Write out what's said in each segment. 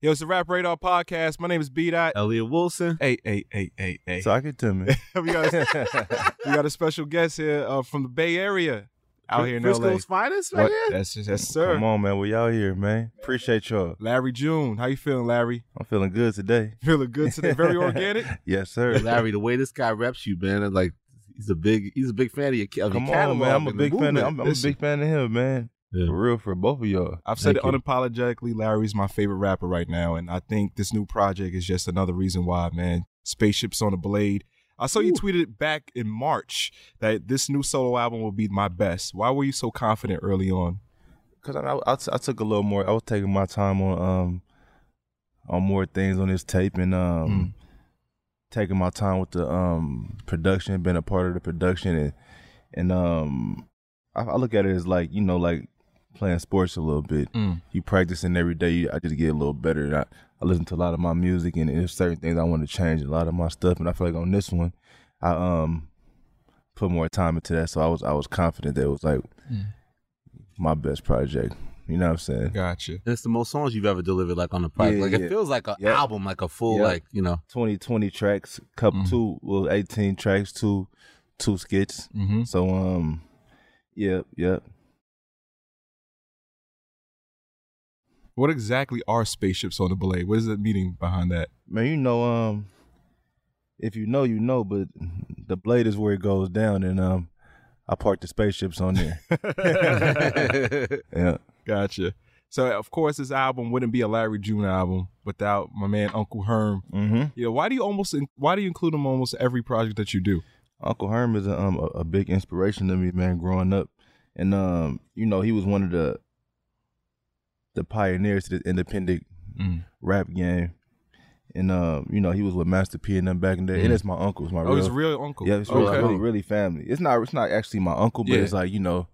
Yo, it's the Rap Radar Podcast. My name is B Dot. Elliott Wilson. Hey, hey, hey, hey, hey. Talk it to me. we got a, we got a special guest here uh, from the Bay Area, out here in Frisco's LA. finest, right What? here. That's yes, sir. Come on, man. We out here, man. Appreciate y'all. Larry June, how you feeling, Larry? I'm feeling good today. Feeling good today? Very organic. Yes, sir. Larry, the way this guy reps you, man, and like he's a big he's a big fan of your, of your Come on, catalog man. I'm a big fan. Of. I'm, I'm a big fan of him, man. Yeah. For real, for both of y'all. I've said Thank it unapologetically. Larry's my favorite rapper right now, and I think this new project is just another reason why, man. Spaceships on a Blade. I saw you tweeted it back in March that this new solo album will be my best. Why were you so confident early on? Cause I, I, I t- I took a little more. I was taking my time on um on more things on this tape and um Mm. taking my time with the um production, being a part of the production and and um I, I look at it as like you know like playing sports a little bit. Mm. You practicing every day. I just get a little better. I, I listen to a lot of my music and there's certain things I want to change. A lot of my stuff, and I feel like on this one, I um put more time into that. So I was I was confident that it was like Mm. my best project. You know what I'm saying? Gotcha. And it's the most songs you've ever delivered, like on the project. Yeah, like yeah. it feels like an Yeah. album, like a full, Yeah. like you know. 20, 20 tracks, couple Mhm. two, well, eighteen tracks, two, two skits. Mm-hmm. So um, yep, yep. What exactly are spaceships on the Blade? What is the meaning behind that? Man, you know, um, if you know, you know, but the blade is where it goes down, and um, I parked the spaceships on there. yeah. Gotcha. So of course this album wouldn't be a Larry June album without my man Uncle Herm. Mm-hmm. Know, why do you almost why do you include him almost every project that you do? Uncle Herm is a, um, a, a big inspiration to me, man, growing up. And um, you know, he was one of the the pioneers to the independent Mm. rap game. And um, you know, he was with Master P and them back in there. day. Mhm. And it's my uncle, it's my Oh, real, he's real uncle. yeah, it's really, okay. really, really family. It's not, it's not actually my uncle, but Yeah. it's like you know,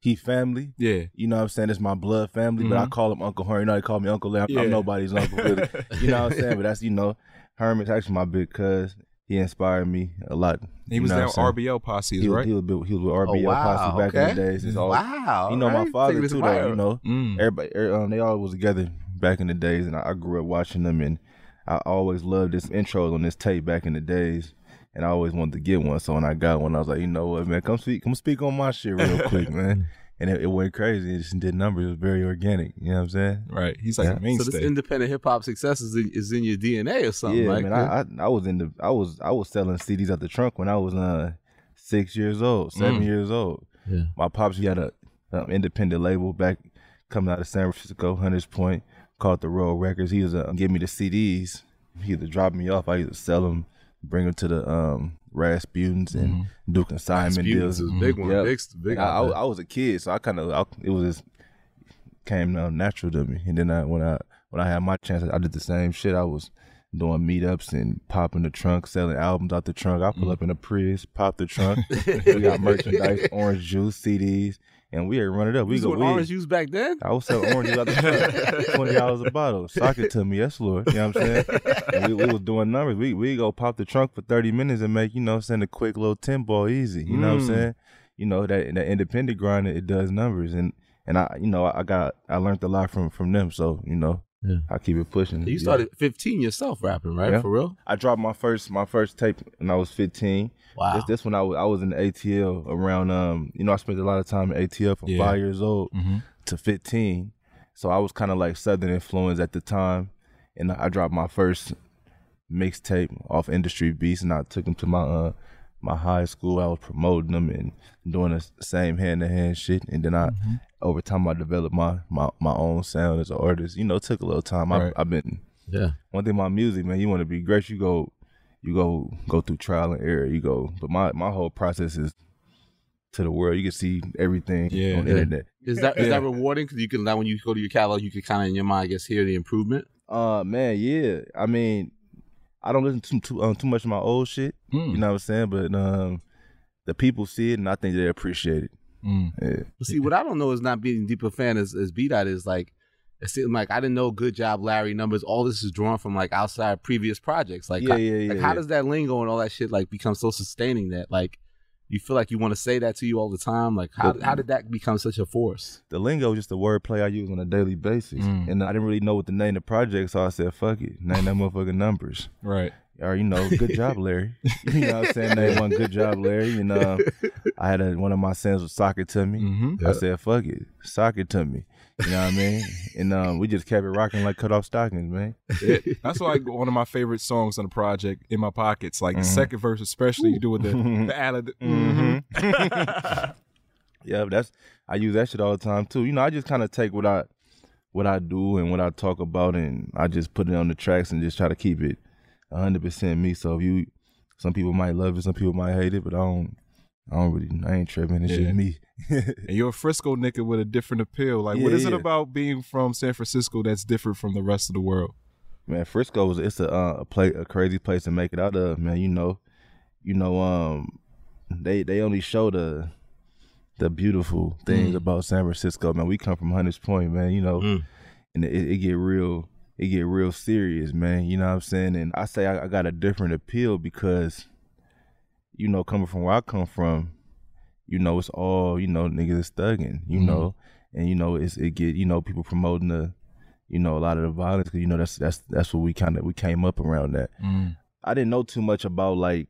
he family. Yeah. You know what I'm saying? It's my blood family, but I Mhm. call him Uncle Herm. You know, they call me Uncle Lamb. Yeah. I'm nobody's uncle, really. You know what I'm saying? But that's you know, Herm is actually my big cuz. He inspired me a lot. He was know down what I'm saying? RBL posse, He was, right? he was big- he was with Oh, wow, Posse back in the days. It's all, wow. you know, my father too. fire. Though, you know, Mm. everybody, er, um, they all was together back in the days, and I, I grew up watching them, and I always loved this intros on this tape back in the days, and I always wanted to get one. So when I got one, I was like, you know what, man, come speak, come speak on my shit real quick, man. And it, it went crazy. It just did numbers. It was very organic. You know what I'm saying? Right. He's like Yeah. a So this independent hip hop success is in, is in your DNA or something. yeah, like man. I, I I was in the I was I was selling CDs at the trunk when I was uh six years old, seven Mm. years old. Yeah. My pops he had a um, independent label back coming out of San Francisco, Hunters Point, called the Royal Records. He was uh, give me the CDs. He either drop me off, I either sell them, bring them to the um Rasputins and Mhm. do consignment Rasputins deals. is a big one. Yep. Big, big. And I, I. I was a kid, so I kind of it was just came uh, natural to me. And then I, when I when I had my chance, I did the same shit. I was doing meetups and popping the trunk, selling albums out the trunk. I pull Mm. up in a Prius, pop the trunk. we got merchandise, orange juice, CDs, and we are run it up. We was go. doing We, orange juice back then. I was selling oranges out the trunk, twenty dollars a bottle. Sock it to me, yes, Lord. You know what I'm saying? And we, we was doing numbers. We we go pop the trunk for thirty minutes and make you know send a quick little ten ball easy. You know what I'm Mm. saying? You know that that independent grind it, it does numbers and and I you know I got I learned a lot from from them. So you know Yeah. I keep it pushing. You started at 15 yourself rapping, right? Yeah. For real? I dropped my first my first tape when I was 15. Wow. This this when I was I was in ATL around um you know I spent a lot of time in ATL from Yeah. five years old Mhm. to 15. So I was kind of like Southern influence at the time. And I dropped my first mixtape off Industry Beats and I took them to my uh my high school. I was promoting them and doing the same hand to hand shit. And then I Mm-hmm. over time I developed my, my my own sound as an artist. You know, it took a little time. Right. I, I've been yeah. one thing about music, man, you want to be great, you go you go go through trial and error. You go but my my whole process is to the world. You can see everything Yeah. on the Yeah. internet. Is that is Yeah. that rewarding? Because you can now when you go to your catalog, you can kind of in your mind, I guess, hear the improvement. Uh man, yeah. I mean, I don't listen to too, um, too much of my old shit. Mm. You know what I'm saying? But um, the people see it, and I think they appreciate it. Mm. Yeah. But see, what I don't know is not being a deeper fan as as B dot is like. It seemed like I didn't know good job Larry numbers. All this is drawn from like outside previous projects. Like, Yeah, how, yeah, yeah, like how does that lingo and all that shit like become so sustaining that like you feel like you want to say that to you all the time? Like how how did that become such a force? The lingo is just a wordplay I use on a daily basis, Mm. and I didn't really know what the name of the project, so I said, "Fuck it, name that motherfucking numbers." Right. Or you know, good job, Larry. you know what I'm saying? They one, good job, Larry. You know, I had a, one of my sons was sock it to me. Mm-hmm. I said, "Fuck it, sock it to me." You know what I mean? And um, we just kept it rocking like cut off stockings, man. That's why one of my favorite songs on the project, "In My Pockets." Like the Mhm. second verse, especially you do with the the ad. Mhm. Mm-hmm. Yeah, but that's I use that shit all the time too. You know, I just kind of take what I what I do and what I talk about, and I just put it on the tracks and just try to keep it hundred percent me. So if you, some people might love it, some people might hate it, but I don't. I don't really. I ain't tripping. It's Yeah. just me. and you're a Frisco nigga with a different appeal. Like, what is Yeah, it about being from San Francisco that's different from the rest of the world? Man, Frisco is it's a uh, a play a crazy place to make it out of. Man, you know, you know, um, they they only show the the beautiful things Mm. about San Francisco. Man, we come from Hunters Point, man. You know, Mm. and it, it get real it get real serious, man. You know what I'm saying? And I say I, I got a different appeal because, you know, coming from where I come from, you know, it's all you know niggas is thugging, you Mhm. know, and you know it's it get you know people promoting the, you know, a lot of the violence because you know that's that's that's what we kind of we came up around that. Mm. I didn't know too much about like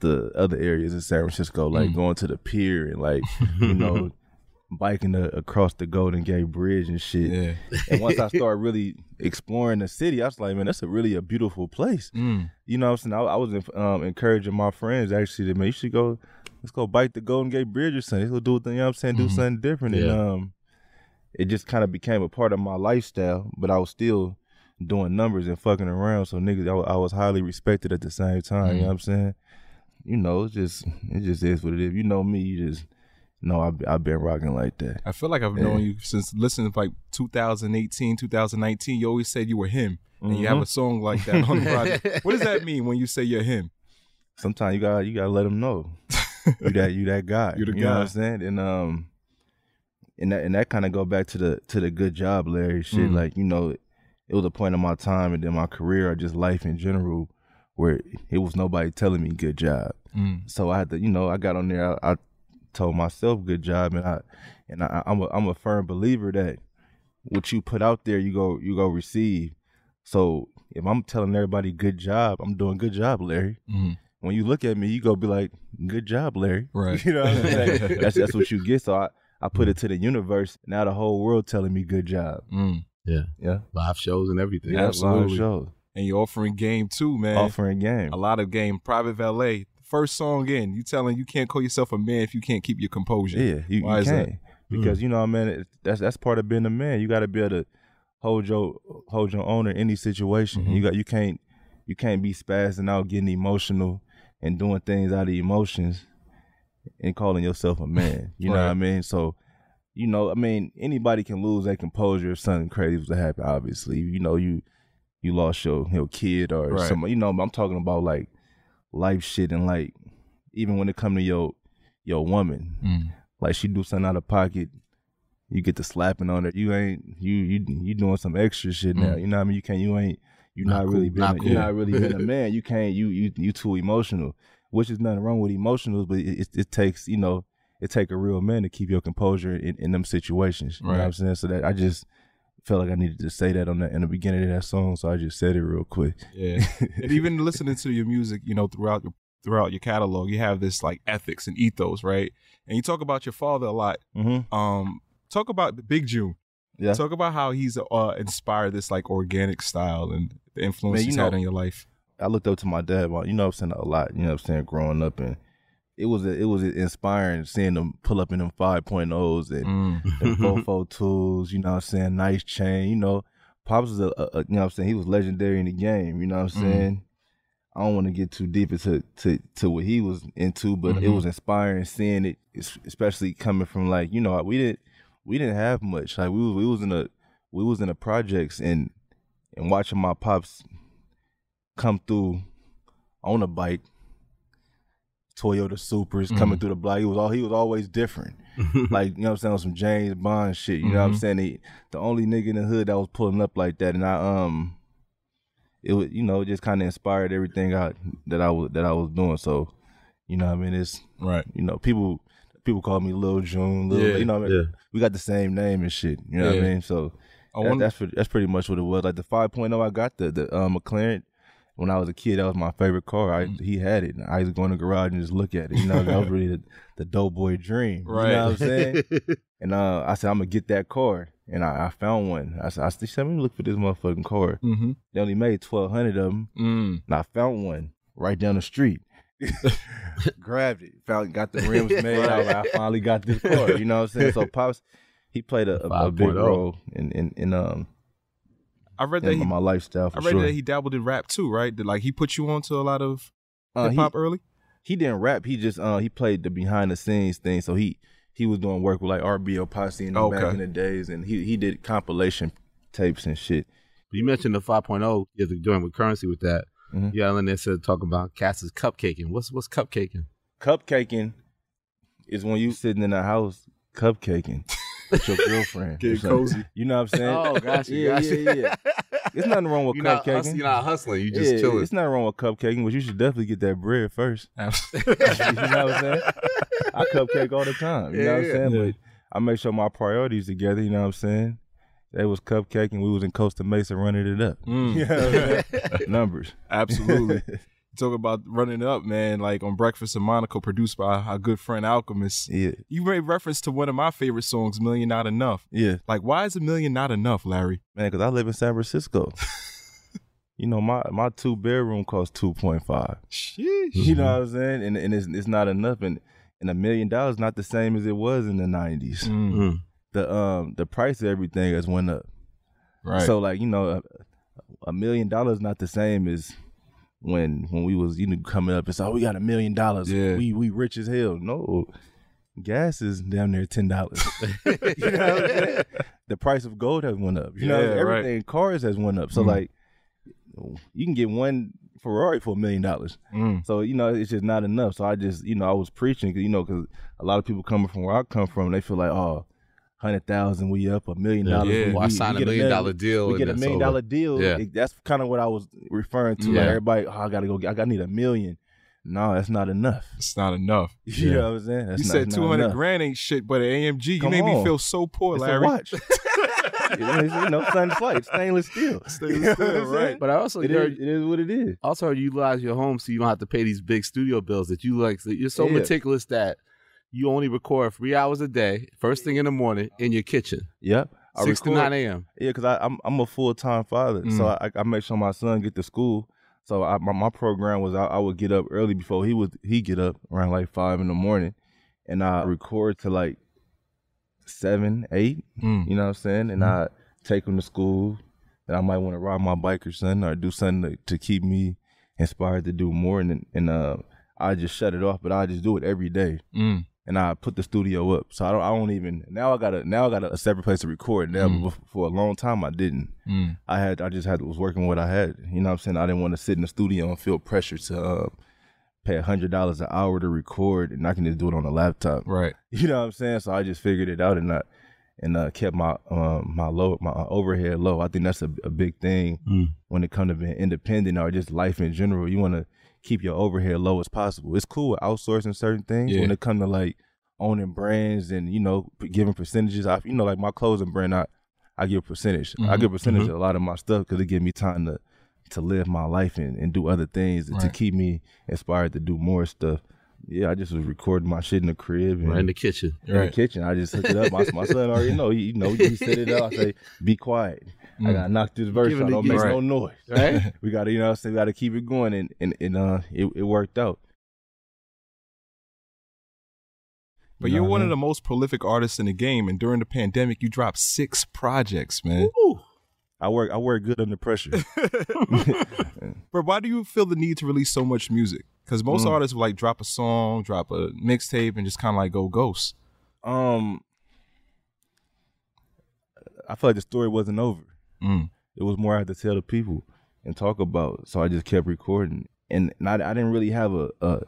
the other areas in San Francisco, like Mm. going to the pier and like you know biking the, across the Golden Gate Bridge and shit. Yeah. And once I started really exploring the city, I was like, man, that's a really a beautiful place. Mm. You know what I'm saying? I, I was um, encouraging my friends actually to, man, you should go, let's go bike the Golden Gate Bridge or something. Let's go do, you know what I'm saying? Do Mhm. something different. And um, it just kind of became a part of my lifestyle, but I was still doing numbers and fucking around. So niggas, I, I was highly respected at the same time. You know what I'm saying? You know, it's just, it just is what it is. You know me, you just know I've, I've been rocking like that. I feel like I've known you since listening to like 2018, 2019. You always said you were him, and you have a song like that on the project. what does that mean when you say you're him? sometimes you got you gotta let them know you that you that guy. You're the you guy. know what. I'm saying? And um, and that and that kind of go back to the to the good job, Larry. Shit, Mm. like you know, it was a point in my time and then my career or just life in general where it was nobody telling me good job. Mm. So I had to, you know, I got on there. I, I told myself good job, and I and I, I'm a I'm a firm believer that what you put out there, you go you go receive. So if I'm telling everybody good job, I'm doing good job, Larry Mm. when you look at me, you go be like, "Good job, Larry." Right. You know what I'm saying? that's that's what you get. So I I put it to the universe. Now the whole world telling me good job. Mm. Yeah. Yeah, Live shows and everything. yeah, absolutely. live shows, And you're offering game too, man. offering game. a lot of game. Private Valet. First song in, you telling you can't call yourself a man if you can't keep your composure. Yeah, you, Why you is that? can't because you know, what I mean, it- that's that's part of being a man. You got to be able to hold your hold your own in any situation. Mhm. You got you can't you can't be spazzing out, getting emotional, and doing things out of emotions, and calling yourself a man. You know what I mean? So, you know, I mean, anybody can lose their composure if something crazy was to happen. Obviously, you know, you you lost your your kid or Right. something. You know, I'm talking about like life shit and like even when it come to your your woman Mm. like she do something out of pocket, you get to slapping on her. You ain't you you you doing some extra shit now. Mm. You know what I mean? You can't you ain't you Not not, really cool, been not a, cool. you're not really been a man. You can't you you you too emotional. Which is nothing wrong with emotionals, but it, it, it takes you know it take a real man to keep your composure in, in them situations. You know what I'm saying? So that I just felt like I needed to say that on the in the beginning of that song, so I just said it real quick. Yeah. and even listening to your music, you know, throughout your throughout your catalog, you have this like ethics and ethos, right? And you talk about your father a lot. mm-hmm. Um, talk about Big June. Yeah. Talk about how he's uh inspired this like organic style and the influence Man, you he's know- had in your life. I looked up to my dad, you know what I'm saying, a lot, you know what I'm saying, growing up and it was it was inspiring seeing them pull up in them 5.0s and Mm. the Fofo tools, you know what I'm saying, nice chain, you know. Pops was a, a, a- you know what I'm saying, he was legendary in the game, you know what I'm Mm. saying? I don't want to get too deep into to, to what he was into, but it Mhm. was inspiring seeing it, especially coming from like, you know, we didn't we didn't have much. Like we was we was in a we was in the projects and and watching my pops come through on a bike, Toyota Supras coming Mhm. through the block. He was all he was always different. like, you know what I'm saying, some James Bond shit. You know what I'm Mhm. saying? He, the only nigga in the hood that was pulling up like that. And I um it was you know, just kinda inspired everything I that I was that I was doing. So You know, what I mean, it's Right. you know people people call me Lil June. Lil, Yeah, you know, what I mean? yeah. we got the same name and shit. You know what I mean? So I that- wonder, that's pretty, that's pretty much what it was. Like the 5.0, I got the the uh, McLaren when I was a kid. That was my favorite car. I, Mm. He had it. And I used to go in the garage and just look at it. You know, that was really the, the dope boy dream. Right. You know what I'm saying? and uh, I said I'm gonna get that car, and I, I found one. I said, I said, let me look for this motherfucking car. mm-hmm. They only made 1,200 of them, mm. and I found one right down the street. Grabbed it, found, got the rims made. I, like, I finally got this car. You know what I'm saying? So pops, he played a, a, a big 5.0. role in in, in um I read that in he, my lifestyle for I read sure. that he dabbled in rap too, right? That like he put you on to a lot of Uh, hip hop early. he didn't rap. He just uh he played the behind the scenes thing. So he he was doing work with like RBL Posse and them Okay. back in the days, and he he did compilation tapes and shit. You mentioned the 5.0. You have to doing with currency with that. Mhm. You got in there said talk about Cass's cupcaking. What's what's cupcaking? Cupcaking is when you sitting in the house cupcaking with your girlfriend. or Getting something. cozy. You know what I'm saying? Oh, gotcha, yeah, gotcha. yeah, yeah. There's nothing wrong with You're not, cupcaking. hustling, you're not hustling. You just yeah, chilling. It's nothing wrong with cupcaking, but you should definitely get that bread first. you know what I'm saying? I cupcake all the time. You know what I'm saying? yeah. But I make sure my priorities together. You know what I'm saying? They was cupcaking. We was in Costa Mesa running it up. Mm. You know what I'm? Numbers. Absolutely. Talk about running up, man. Like on Breakfast in Monaco, produced by our good friend Alchemist. yeah, You made reference to one of my favorite songs, "Million Not Enough." yeah, Like, why is a million not enough, Larry? man. Because I live in San Francisco. you know, my my two bedroom costs two point five. Sheesh. You know what I'm saying? And and it's it's not enough. And and a million dollars not the same as it was in the nineties. Mm, Mm. The um the price of everything has went up. right. So like you know, a, a million dollars not the same as when when we was you know coming up and say, oh, we got a million dollars. Yeah. We we rich as hell. No, gas is down there ten dollars. you know what I'm saying? The price of gold has went up. You know Yeah, right. everything cars has went up. So Mhm. like you can get one Ferrari for a million dollars. Mm, So you know it's just not enough. So I just you know I was preaching 'cause, you know because a lot of people coming from where I come from they feel like oh. Hundred thousand, we up a million dollars. Yeah. we- Well, I we signed a get million million- dollar deal. we get a million dollar deal. Yeah. It- that's kind of what I was referring to. Like everybody, oh, I gotta go. Get, I gotta need a million. No, that's not enough. it's not enough. You know what I'm saying? That's you not, said two hundred grand ain't shit, but an AMG. You Come made me feel so poor, It's Larry. a watch. it's, you know, sun's light, stainless steel. Stainless You know steel, what I'm saying? right. But I also It heard, is, it is what it is. also you utilize your home so you don't have to pay these big studio bills that you like. You're so Yeah. meticulous that you only record three hours a day, first thing in the morning, in your kitchen, Yep. I six to nine a.m. Yeah, because I'm I'm a full time father, Mm. so I, I make sure my son get to school. So I, my my program was I, I would get up early before he would he get up around like five in the morning, and I record to like seven eight. Mm. You know what I'm saying? And I take him to school. And I might want to ride my bike or something, or do something to, to keep me inspired to do more. And and uh, I just shut it off, but I just do it every day Mm. And I put the studio up. So I don't I don't even now I got a now I got a, separate place to record now. Mm. But for a long time I didn't. Mm. I had I just had was working what I had. You know what I'm saying? I didn't want to sit in the studio and feel pressure to uh, pay a hundred dollars an hour to record, and I can just do it on a laptop. Right. You know what I'm saying? So I just figured it out and I and uh, kept my um, my low my overhead low. I think that's a, a big thing Mm. when it comes to being independent or just life in general. You want to keep your overhead low as possible. It's cool with outsourcing certain things Yeah. when it comes to like owning brands and you know giving percentages. I you know like my clothing brand, I I give a percentage. I Mhm, give a percentage of a lot of my stuff because it give me time to to live my life and, and do other things and to keep me inspired to do more stuff. Yeah, I just was recording my shit in the crib and Right in the kitchen. in the kitchen. I just hook it up. My, my son already know. He, you know, he set it up. I say, "Be quiet. I Mm. gotta knock this verse Giving out. it- Don't make Right. no noise. Right? we gotta, you know, what I'm we gotta keep it going, and and, and uh, it, it worked out. But You know you're what I one of the most prolific artists in the game, and during the pandemic, you dropped six projects, man. Ooh. I work. I work good under pressure. But why do you feel the need to release so much music? Because most Mm. artists will like drop a song, drop a mixtape, and just kind of like go ghost. um, I felt like the story wasn't over. Mm. It was more I had to tell the people and talk about. So I just kept recording, and, and I, I didn't really have a, a,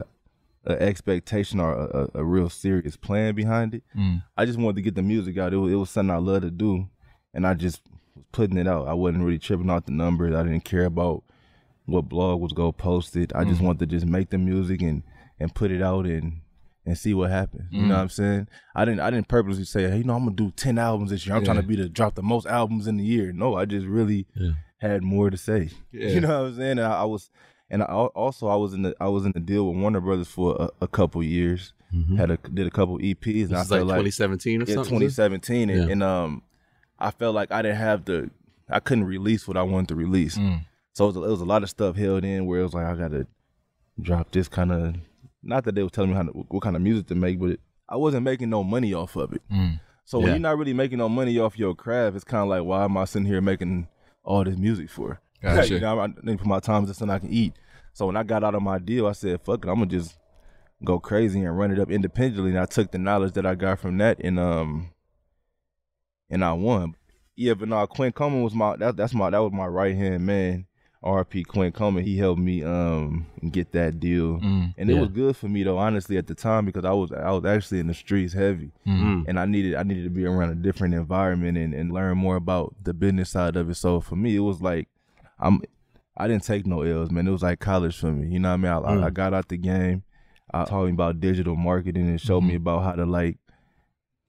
a expectation or a, a, a real serious plan behind it. Mm. I just wanted to get the music out. It was, it was something I love to do, and I just was putting it out. I wasn't really tripping out the numbers. I didn't care about what blog was gonna post it. I just wanted to just make the music and and put it out and and see what happens. You Mm. know what I'm saying? I didn't I didn't purposely say, hey, you know, I'm gonna do ten albums this year. I'm trying to be the drop the most albums in the year. No, I just really Yeah. had more to say. Yeah. You know what I'm saying? And I, I was and I, also I was in the I was in the deal with Warner Brothers for a, a couple years. Had a did a couple EPs and This I is like felt like 2017 or yeah, something. 2017, and, Yeah. and um, I felt like I didn't have the, I couldn't release what I wanted to release. Mm. So it was, it was a lot of stuff held in where it was like I got to drop this kind of, not that they were telling me how to, what kind of music to make, but I wasn't making no money off of it. Mm. So when you're not really making no money off your craft, it's kind of like why am I sitting here making all this music for? Gotcha. you know, I need put my time into something I can eat. So when I got out of my deal, I said, "Fuck it, I'm gonna just go crazy and run it up independently." And I took the knowledge that I got from that and um, and I won. Yeah, but no, Quinn Coleman was my that, that's my that was my right hand man. RP Quinn Coleman, he helped me um get that deal, Mm. and it Yeah. was good for me though, honestly, at the time because I was I was actually in the streets heavy Mm. and I needed I needed to be around a different environment and, and learn more about the business side of it. So for me, it was like I'm I didn't take no L's, man. It was like college for me. You know what I mean? I, I, I got out the game. I taught me about digital marketing and showed me about how to like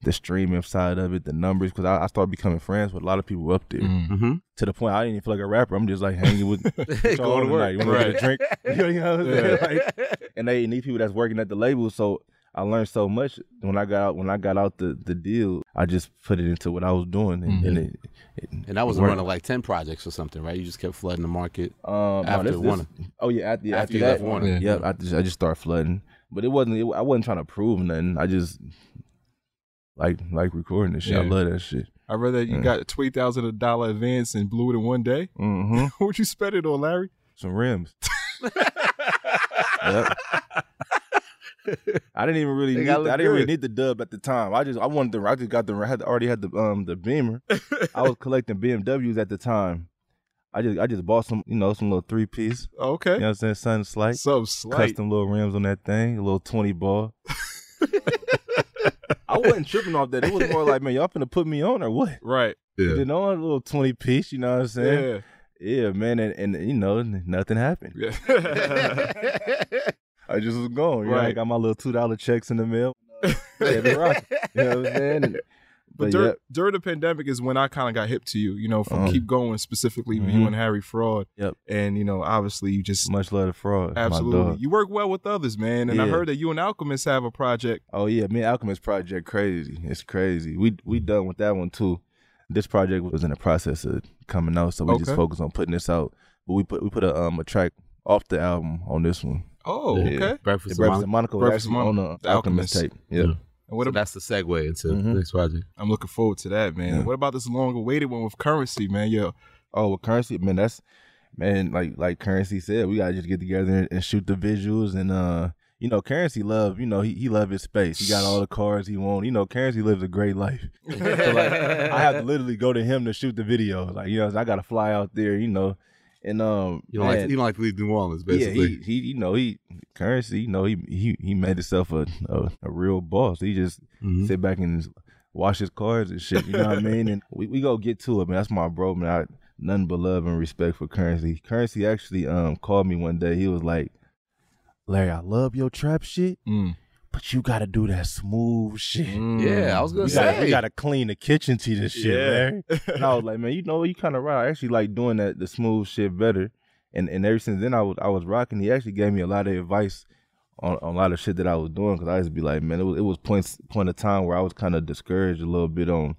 the streaming side of it, the numbers, because I, I started becoming friends with a lot of people up there. Mm. Mm-hmm. To the point I didn't even feel like a rapper. I'm just like hanging with Going going to work. You want to get a drink? You know, you know what I'm saying? Yeah. Like, and they need people that's working at the label. So I learned so much when I got out. When I got out the, the deal, I just put it into what I was doing, and, and it, it, And that was worked. running like 10 projects or something, right? You just kept flooding the market. Um, no, After this- this- oh yeah, after, yeah, After after, you that, left Warner. Yeah. Yep, I just I just started flooding, but it wasn't. It, I wasn't trying to prove nothing. I just like like recording this shit. I love that shit. I read that you Mm. got a twenty thousand dollar advance and blew it in one day. Mm-hmm. What you spend it on, Larry? Some rims. Yep. I didn't even really need. The, I didn't really need the dub at the time. I just I wanted the. I just got the. I had already had the um the Beamer. I was collecting BMWs at the time. I just I just bought some you know some little three piece. Okay, You know what I'm saying? Sun slight. some slight. custom little rims on that thing, a little 20 ball. I wasn't tripping off that. It was more like, man, y'all finna put me on or what? Right. You know, a little 20 piece, you know what I'm saying? Yeah. Yeah, man, and, and you know, nothing happened. Yeah. I just was gone. You know, I Right. got my little two dollar checks in the mail. Yeah, be rocking. You know what I'm saying? And- But but dur- yeah, during the pandemic is when I kind of got hip to you, you know, from Uh-huh. Keep Going specifically with Mhm. you and Harry Fraud. Yep. And, you know, obviously you just much love to fraud. my absolutely dog. you work well with others, man. And I heard that you and Alchemist have a project. Oh yeah, me and Alchemist project crazy. It's crazy. We we done with that one too. This project was in the process of coming out, so we just Okay. focused on putting this out. But we put we put a um a track off the album on this one. Oh, Yeah. okay. Breakfast The of Breakfast of Mon- Monica was Breakfast of actually on the the Alchemist, Alchemist. tape. Yeah. Yeah. And what So that's the segue into Mhm. the next project. I'm looking forward to that, man. Yeah. What about this long awaited one with Currency, man? Yo, Oh, with currency, man, that's man, like like currency said, we gotta just get together and, and shoot the visuals and uh you know, currency love, you know, he he love his space. He got all the cars he want. You know, currency lives a great life. so like I have to literally go to him to shoot the video. Like, you know, I gotta fly out there, you know. And um You don't, man, like, you don't like to leave New Orleans, Yeah, basically. he, he, you know, he currency, you know, he he he made himself a a, a real boss. He just Mhm. sit back and wash his cars and shit. You know what I mean? And we, we go get to it, man. That's my bro, man. I, nothing but love and respect for currency. Currency actually um called me one day. He was like, Larry, I love your trap shit, mm. But you gotta do that smooth shit. Mm. Yeah, I was gonna We say. gotta, we gotta clean the kitchen to this shit, Yeah. Larry. And I was like, man, you know, you kind of right. I actually like doing that, the smooth shit better. And and ever since then, I was I was rocking. He actually gave me a lot of advice on, on a lot of shit that I was doing because I used to be like, man, it was it was points point of time where I was kind of discouraged a little bit on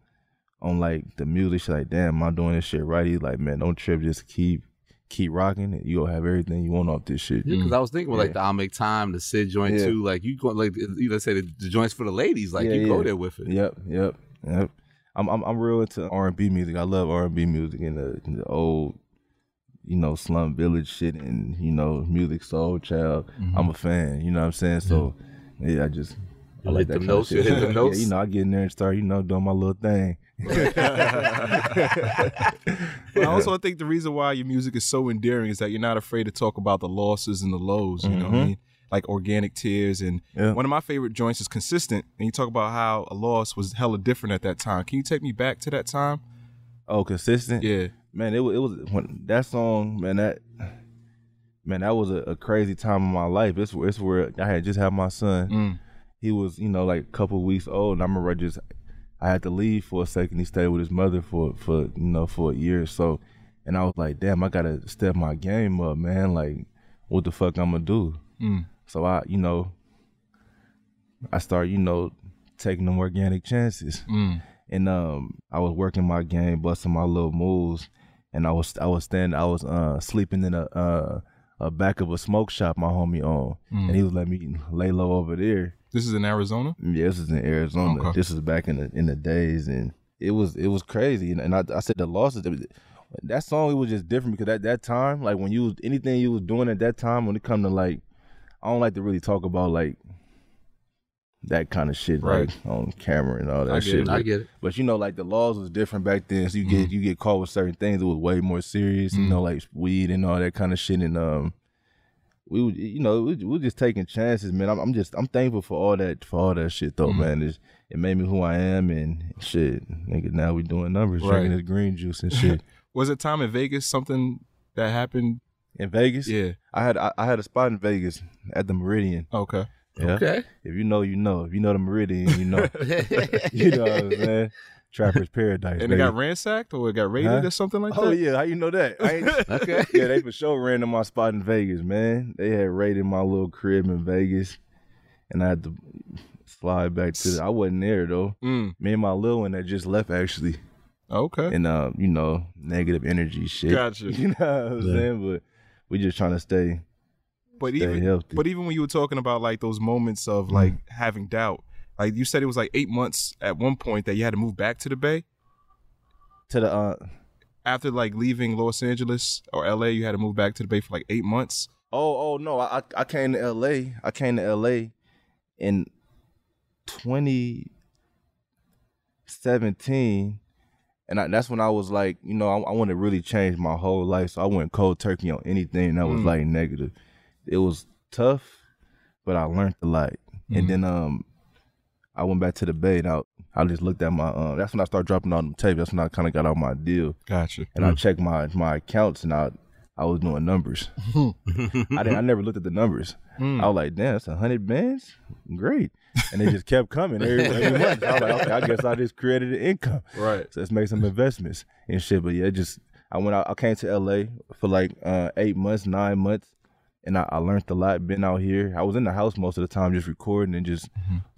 on like the music. Shit, like, damn, am I doing this shit right? He's like, man, don't trip, just keep keep rocking. And you'll have everything you want off this shit. Yeah, because I was thinking with like the I'll make time, the Sid joint Yeah. too. Like you go like you let's say the, the joints for the ladies, like Yeah, you go there with it. Yep, yep, yep. I'm I'm I'm real into R and B music. I love R and B music and the, and the old, you know, slum village shit and you know, Musiq Soulchild. Mm-hmm. I'm a fan. You know what I'm saying? So yeah, I just I like that notes, of you shit. notes? Yeah, you know, I get in there and start, you know, doing my little thing. But I also think the reason why your music is so endearing is that you're not afraid to talk about the losses and the lows. You know what I Mhm. mean? Like organic tears. And Yeah. one of my favorite joints is consistent. And you talk about how a loss was hella different at that time. Can you take me back to that time? Oh, consistent. Yeah. man, it was it was when that song, man, that man, that was a, a crazy time in my life. It's where it's where I had just had my son. Mm. He was, you know, like a couple weeks old, and I remember I just I had to leave for a second. He stayed with his mother for for you know for a year or so, and I was like, damn, I gotta step my game up, man. Like, what the fuck I'm gonna do? Mm. So I, you know, I started, you know, taking them organic chances, Mm. and um, I was working my game, busting my little moves, and I was I was standing, I was uh sleeping in a uh a back of a smoke shop my homie owned, Mm. and he was letting me lay low over there. This is in Arizona. Yeah, this is in Arizona. Okay. This is back in the in the days, and it was it was crazy. And, and I, I said the losses. That song it was just different because at that time, like when you was anything you was doing at that time, when it come to like, I don't like to really talk about like that kind of shit Right. like on camera and all that I shit. it. But, I get it. but you know, like the laws was different back then, so you get Mm-hmm. you get caught with certain things. It was way more serious, you know, like weed and all that kind of shit. And um, we would, you know, we, we were just taking chances, man. I'm, I'm just, I'm thankful for all that, for all that shit, though, Mm-hmm. man. It's, it made me who I am, and shit, nigga. Now we doing numbers, Right. drinking this green juice and shit. Was it time in Vegas something that happened? in Vegas, Yeah. I had, I, I had a spot in Vegas at the Meridian. Okay. Yeah. Okay. If you know, you know. If you know the Meridian, you know. you know what I'm saying? Trapper's Paradise. And it baby. got ransacked or it got raided Huh? or something like that? Oh yeah, how you know that? I Okay. yeah, they for sure ran to my spot in Vegas, man. They had raided my little crib in Vegas, and I had to slide back to. The, I wasn't there though. Mm. Me and my little one that just left actually, Okay. and uh, you know, negative energy shit. Gotcha. You know what I'm Yeah. saying? But we just trying to stay But stay even healthy. but even when you were talking about like those moments of like having doubt, like you said it was like eight months at one point that you had to move back to the Bay to the uh. after like leaving Los Angeles or LA. You had to move back to the Bay for like eight months. Oh, oh no! I I came to L.A. I came to L.A. in 2017, and I, that's when I was like, you know, I, I want to really change my whole life. So I went cold turkey on anything that was Mm. like negative. It was tough, but I learned a lot. Mhm. And then um, I went back to the Bay. And I, I just looked at my um. That's when I started dropping all them tapes. That's when I kind of got out my deal, Gotcha. and I checked my my accounts, and I I was doing numbers. I didn't. I never looked at the numbers. Mm. I was like, damn, that's a hundred bands, great, and they just kept coming every, every month. I was like, okay, I guess I just created an income. Right. So let's make some investments and shit. But yeah, just I went out. I came to LA for like uh, eight months, nine months, and I, I learned a lot. Been out here. I was in the house most of the time, just recording and just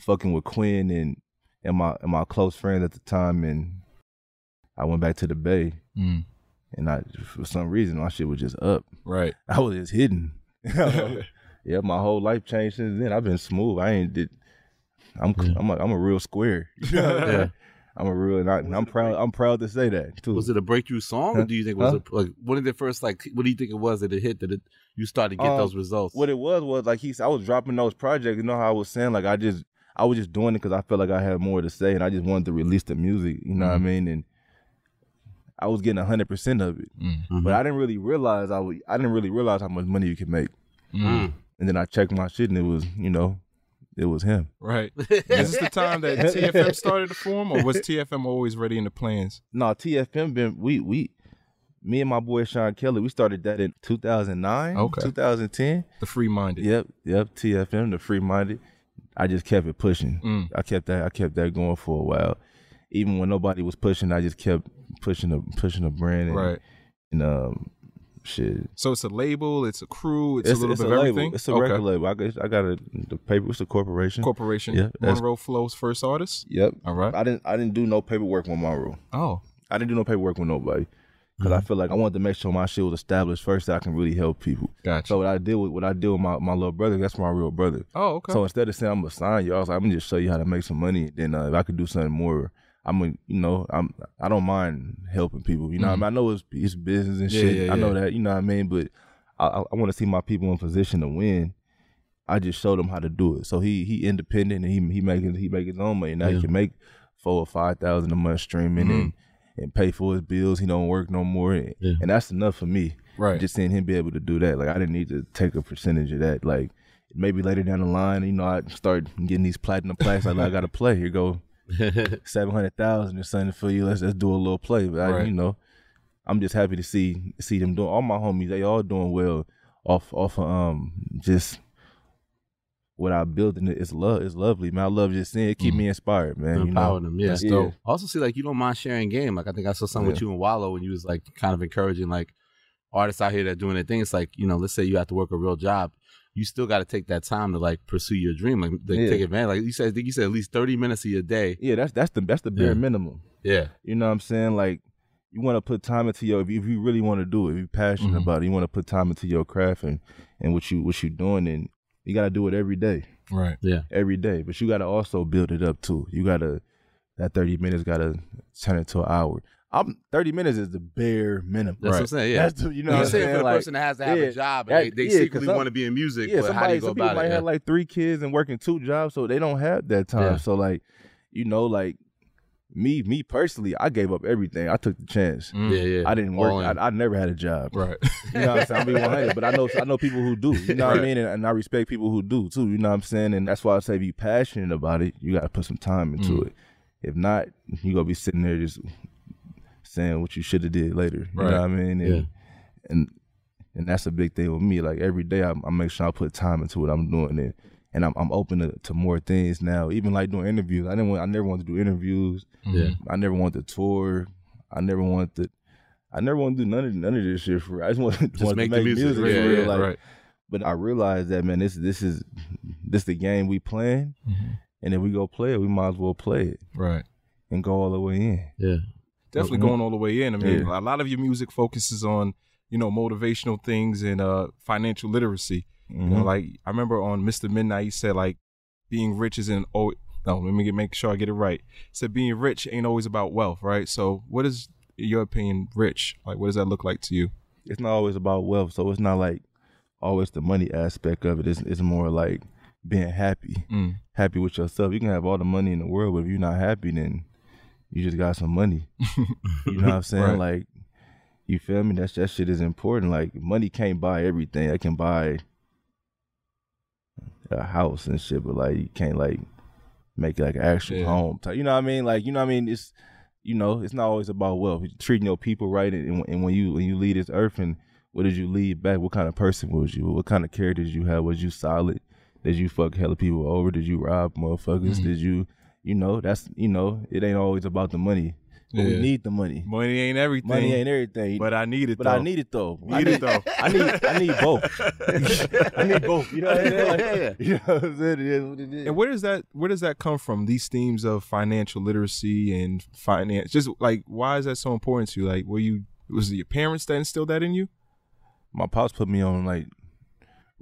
fucking with Quinn and and my and my close friends at the time. And I went back to the Bay, Mm. and I for some reason my shit was just up. Right. I was just hidden. yeah, my whole life changed since then. I've been smooth. I ain't did. I'm I'm a, I'm a real square. Yeah. I'm a real. And I, I'm proud. I'm proud to say that too. Was it a breakthrough song, or do you think it was a, like one of the first like? What do you think it was that it hit that it, you start to get Um, those results? what it was was like he's. I was dropping those projects. You know how I was saying like I just I was just doing it because I felt like I had more to say and I just wanted to release the music. You know what I mean? And I was getting hundred percent of it, Mm. Mhm. but I didn't really realize I was. I didn't really realize how much money you could make. Mm. And then I checked my shit and it was you know, it was him. Right. Is this the time that TFM started to form, or was TFM always ready in the plans? No, TFM been we we me and my boy Sean Kelly, we started that in 2009, Okay. 2010. The free minded. Yep, yep, TFM, the free minded. I just kept it pushing. Mm. I kept that I kept that going for a while. Even when nobody was pushing, I just kept pushing the pushing the brand and, Right. and um shit. So it's a label, it's a crew, it's, a little bit of label. everything. It's a Okay. record label. I got I got a the paper. It's a corporation. Corporation. Yeah, Monroe Flow's first artist. yep. All right. I didn't I didn't do no paperwork with Monroe. Oh. I didn't do no paperwork with nobody because I feel like I wanted to make sure my shit was established first, so I can really help people. Gotcha. So what I did with what I did with my, my little brother, that's my real brother. oh, okay. So instead of saying I'm gonna sign you, I was like, I'm gonna just show you how to make some money. Then uh, if I could do something more, I'm gonna, you know, I'm I don't mind helping people. You know, what I, mean? I know it's it's business and Yeah, shit. yeah, I know that. You know what I mean? But I I, want to see my people in position to win. I just showed him how to do it. So he he independent and he he making he make his own money. Now he can make four or five thousand a month streaming Mhm. and and pay for his bills. He don't work no more, and, Yeah. and that's enough for me right. just seeing him be able to do that. Like I didn't need to take a percentage of that. Like maybe later down the line, you know, I start getting these platinum plaques. Like I got to play. Here go seven hundred thousand or something for you. Let's let's do a little play. But I, Right. you know, I'm just happy to see see them doing. All my homies, they all doing well. off off of um just what I built and it's love it's lovely, man. I love just seeing it keep Mhm. me inspired, man. You Empower know? them, yeah. That's Yeah. dope. Also see like you don't mind sharing game. Like I think I saw something with you and Wallo when you was like kind of encouraging like artists out here that doing their thing. It's like, you know, let's say you have to work a real job. You still gotta take that time to like pursue your dream. Like, like Yeah. take advantage. Like you said, I think you said at least thirty minutes of your day. Yeah, that's that's the that's the bare Yeah. minimum. Yeah. You know what I'm saying? Like you want to put time into your if you, if you really want to do it, if you're passionate Mhm. about it, you want to put time into your craft and and what you what you're doing and you got to do it every day, Right. Yeah. Every day. But you got to also build it up too. You got to that 30 minutes got to turn into an hour. I'm 30 minutes is the bare minimum. That's what I'm saying. Yeah. That's the, you know You what I'm saying? for the Like, person that has to have yeah, a job and that- they, they yeah, 'cause secretly want to be in music, yeah, but how do you go some people about might it? have like three kids and working two jobs, so they don't have that time. Yeah. So like, you know, like me, me personally, I gave up everything. I took the chance. Mm. yeah, yeah. I didn't work. I, I never had a job. Right. You know what I'm saying? I'm being 100, but I know I know people who do. You know what I mean? And, and I respect people who do too. You know what I'm saying? And that's why I say, be passionate about it, you got to put some time into Mm. it. If not, you gonna be sitting there just saying what you should have did later. Right. You know what I mean? And, Yeah. and and that's a big thing with me. Like every day, I, I make sure I put time into what I'm doing, and and I'm I'm open to, to more things now. Even like doing interviews. I didn't want. I never wanted to do interviews. Yeah. I never wanted to tour. I never wanted. To, I never want to do none of none of this shit for. I just want, Just wanted make to the make music, music, yeah, for real. yeah, like, right. But I realized that man, this this is this the game we playing, Mhm. and if we go play it, we might as well play it Right. and go all the way in. Yeah. Definitely Mhm. going all the way in. I mean, Yeah. a lot of your music focuses on, you know, motivational things and uh financial literacy. You know, Mhm. like I remember on Mr. Midnight, he said like being rich isn't oh no, let me get, make sure I get it right. He said being rich ain't always about wealth, right? So what is in your opinion rich? Like what does that look like to you? it's not always about wealth, so it's not like always the money aspect of it. It's it's more like being happy, Mm. happy with yourself. You can have all the money in the world, but if you're not happy, then you just got some money. You know what I'm saying? Right. Like, you feel me? That's that shit is important. Like, money can't buy everything. I can buy a house and shit, but like, you can't like make like an actual Yeah. home. type- You know what I mean? Like, you know what I mean? It's you know, it's not always about wealth. treating your people right, and, and when you when you leave this earth, and what did you leave back? What kind of person was you? What kind of character did you have? Was you solid? Did you fuck hella people over? Did you rob motherfuckers? Mhm. Did you, you know, that's you know, it ain't always about the money. But we need the money. Money ain't everything. Money ain't everything. but I need it but though. I need it though. I Need it, though. I need I need both. I need both. You know what I'm saying? Like, Yeah, yeah. You know what I'm saying? It is what it is. And where does that where does that come from? These themes of financial literacy and finance. Just like why is that so important to you? Like were you was it your parents that instilled that in you? My pops put me on like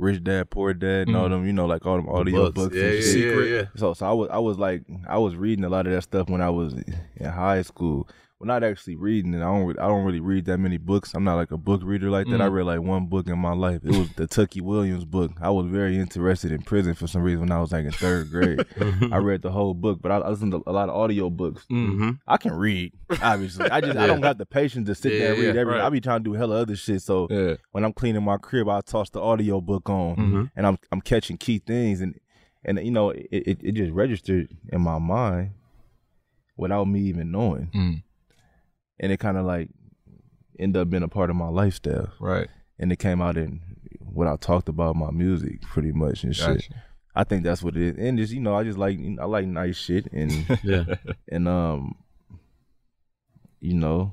Rich Dad, Poor Dad, and all Mhm. them. You know, like all them audio books. Yeah, and yeah, shit. yeah, yeah. So so I was I was like I was reading a lot of that stuff when I was in high school. Well, not actually reading it. I don't re- I don't really read that many books. I'm not like a book reader like that. I Mm. read like one book in my life. It was the Tookie Williams book. I was very interested in prison for some reason when I was like in third grade. I read the whole book, but I, I listened to a lot of audio books. Mm-hmm. I can read, obviously. I just I don't have the patience to sit Yeah, there and read yeah, everything. right. I be trying to do hella other shit. So Yeah. when I'm cleaning my crib, I toss the audio book on Mm-hmm. and I'm I'm catching key things and and you know it, it, it just registered in my mind without me even knowing Mm. And it kind of like ended up being a part of my lifestyle Right. and it came out in what I talked about my music pretty much and shit. I think that's what it is and just you know I just like I like nice shit and Yeah. and um you know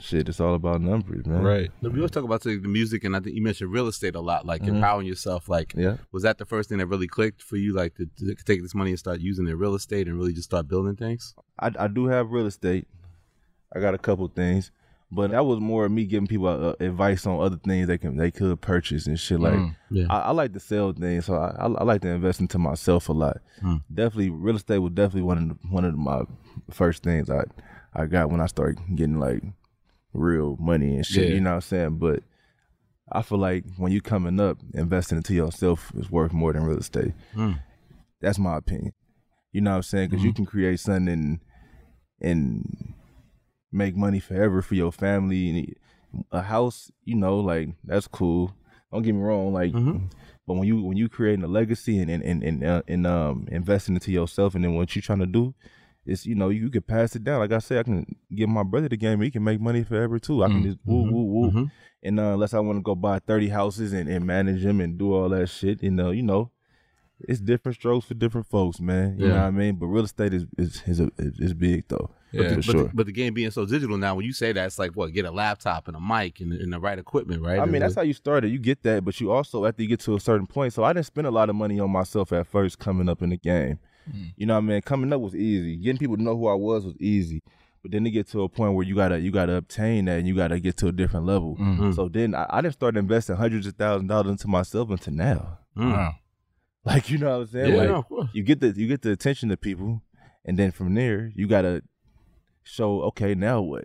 shit it's all about numbers man Right. We always talk about the the music, and I think you mentioned real estate a lot, like Mhm. empowering yourself. Like, yeah was that the first thing that really clicked for you, like to, to take this money and start using it in real estate and really just start building things? I, I do have real estate. I got a couple things, but that was more of me giving people uh, advice on other things they can they could purchase and shit. Like Mm. Yeah. I, I like to sell things, so I, I, I like to invest into myself a lot. Hmm. Definitely, real estate was definitely one of the, one of my first things I I got when I started getting like real money and shit. Yeah. You know what I'm saying? But I feel like when you coming up, investing into yourself is worth more than real estate. Hmm. That's my opinion. You know what I'm saying? Because you can create something and make money forever for your family. And a house, you know, like that's cool. Don't get me wrong, like, Mhm. but when you when you creating a legacy and and and and, uh, and um investing into yourself, and then what you're trying to do, it's you know you could pass it down. Like I said, I can give my brother the game. He can make money forever too. I can Mm. just woo Mhm. woo woo, Mhm. And uh, unless I want to go buy thirty houses and, and manage them and do all that shit, you know, you know, it's different strokes for different folks, man. You Yeah. know what I mean? But real estate is is is, a, is big though. Yeah. for But, sure. the, but the game being so digital now, when you say that, it's like what? Get a laptop and a mic and, and the right equipment, right? I mean, that's how you started. You get that, but you also after you get to a certain point. So I didn't spend a lot of money on myself at first coming up in the game. Mm. You know what I mean? Coming up was easy. Getting people to know who I was was easy. But then to get to a point where you gotta you gotta obtain that and you gotta get to a different level. Mm. So then I, I didn't start investing hundreds of thousands of dollars into myself until now. Mm. Wow. Like you know what I'm saying? Yeah, like no, you get the you get the attention of people, and then from there you gotta show okay now what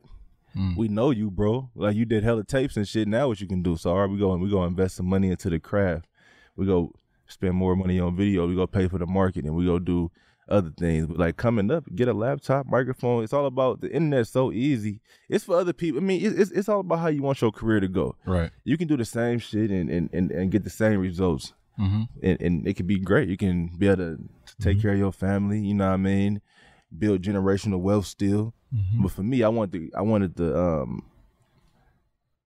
Mm. we know you bro like you did hella tapes and shit now what you can do so all right we go we go invest some money into the craft we go spend more money on video we go pay for the marketing we go do other things but like coming up get a laptop microphone it's all about the internet. so easy it's for other people i mean it- it's, it's all about how you want your career to go Right. you can do the same shit and and, and, and get the same results Mm-hmm. and, and it could be great. You can be able to take care of your family. You know what I mean? Build generational wealth still. Mm-hmm. But for me, I want the I wanted the um.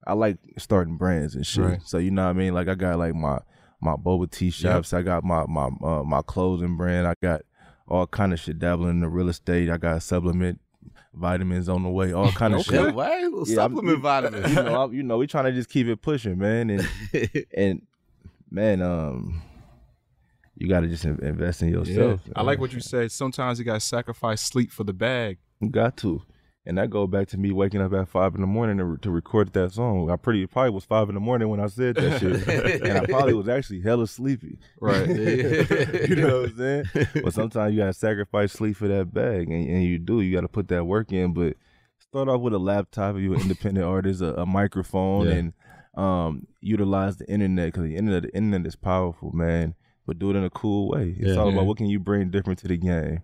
I like starting brands and shit. Right. So you know what I mean? Like I got like my my boba tea shops. I got my my uh, my clothing brand. I got all kind of shit dabbling in the real estate. I got supplement vitamins on the way. All kind of Okay, shit. why? Little Yeah, I'm- supplement vitamins. You know, I, you know, we trying to just keep it pushing, man. And and man, um, you got to just invest in Yeah. yourself. I like what you said. Sometimes you got to sacrifice sleep for the bag. You got to, and that go back to me waking up at five in the morning to, to record that song. I pretty probably was five in the morning when I said that shit, and I probably was actually hella sleepy. Right. you know what I'm saying? But sometimes you gotta sacrifice sleep for that bag, and, and you do. You got to put that work in. But start off with a laptop if you're an independent artist, a, a microphone, Yeah. and um, utilize the internet because the internet, the internet is powerful, man. But do it in a cool way. It's Yeah. all Yeah. about what can you bring different to the game.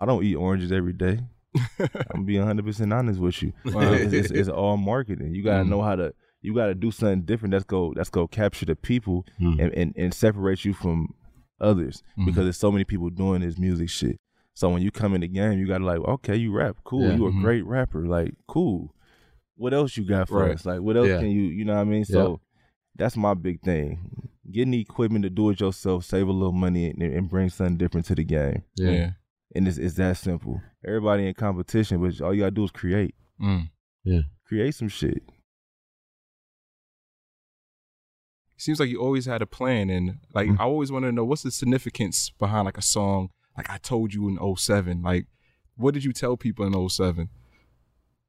I don't eat oranges every day. I'm gonna be 100 percent honest with you. Wow. It's, it's, it's all marketing. You gotta Mm. know how to. You gotta do something different. That's go. That's go capture the people Mm. and, and and separate you from others Mhm. because there's so many people doing this music shit. So when you come in the game, you gotta like, okay, you rap, cool. Yeah. You a Mhm. great rapper, like cool. What else you got for Right. us? Like, what else Yeah. can you? You know what I mean? So that's my big thing. Getting the equipment to do it yourself, save a little money, and, and bring something different to the game. Yeah. And it's, it's that simple. Everybody in competition, but all you gotta do is create. Mm. Create some shit. Seems like you always had a plan, and like Mm. I always wanted to know what's the significance behind like a song. Like I told you in 07. Like, what did you tell people in 07?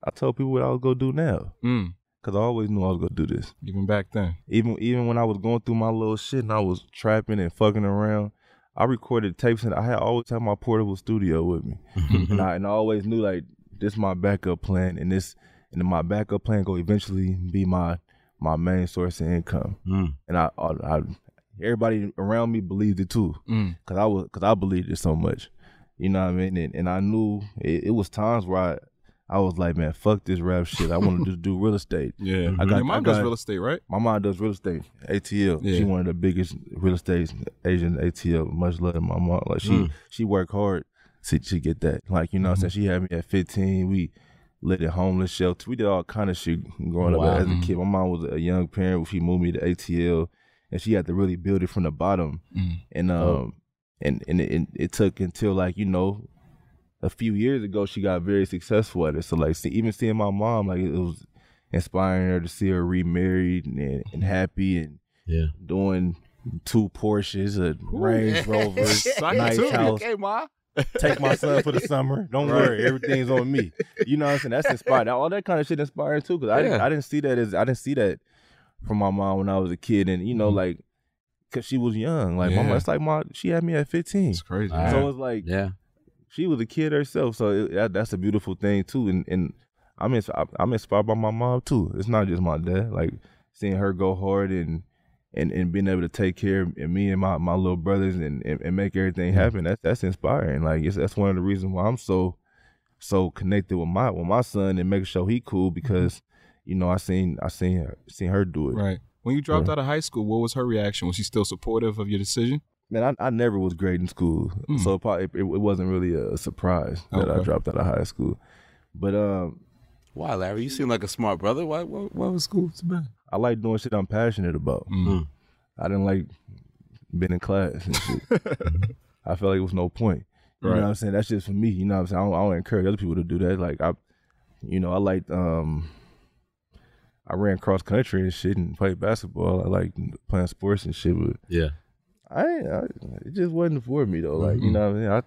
I told people what I was gonna do now. Mm. Cause I always knew I was gonna do this. Even back then. Even even when I was going through my little shit and I was trapping and fucking around, I recorded tapes and I had always had my portable studio with me. and I and I always knew like this my backup plan and this and then my backup plan go eventually be my my main source of income. Mm. And I, I, I everybody around me believed it too, Mm. cause I was cause I believed it so much. You know what I mean? And, and I knew it, it was times where I, I was like, man, fuck this rap shit. I want to just do real estate. Yeah. I got- Your mom I does real estate, right? My mom does real estate, ATL. Yeah. She one of the biggest real estate Asian ATL. Much love to my mom. Like she Mm. she worked hard to, to get that. Like you know, what I'm saying she had me at 15. We lived at homeless shelter. We did all kind of shit growing Wow. up as a kid. My mom was a young parent. She moved me to ATL, and she had to really build it from the bottom. Mm. And um Oh. and and it, it took until like you know. A few years ago, she got very successful at it. So, like, see, even seeing my mom, like, it was inspiring her to see her remarried and, and happy and Yeah. doing two Porsches, a Range Rover, Suck it nice to me. house. Okay, ma. Take my son for the summer. Don't Right. worry, everything's on me. You know what I'm saying? That's inspiring. All that kind of shit inspiring too. Cause I didn't, I didn't see that as I didn't see that from my mom when I was a kid, and you know, Mhm. like, cause she was young. Like, mama, Yeah. it's like my she had me at 15. It's crazy. Wow. man. So it's like Yeah. She was a kid herself, so it, that, that's a beautiful thing too. And and I'm ins- I'm inspired by my mom too. It's not just my dad. Like seeing her go hard and and, and being able to take care of me and my, my little brothers and, and, and make everything mm-hmm. happen. That's that's inspiring. Like it's, that's one of the reasons why I'm so so connected with my with my son and making sure he cool mm-hmm. because you know I seen I seen her, seen her do it. right. When you dropped Yeah. out of high school, what was her reaction? Was she still supportive of your decision? Man, I, I never was great in school, Mm. so it, probably, it, it wasn't really a surprise that I dropped out of high school. But um, Why, Larry? You seem like a smart brother. Why? Why, why was school so bad? I like doing shit I'm passionate about. Mm. I didn't like being in class and shit. I felt like it was no point. You Right. know what I'm saying? That's just for me. You know what I'm saying? I don't, I don't encourage other people to do that. Like I, you know, I liked um, I ran cross country and shit and played basketball. I like playing sports and shit, but Yeah. I, I it just wasn't for me though. Like you know, what I mean, I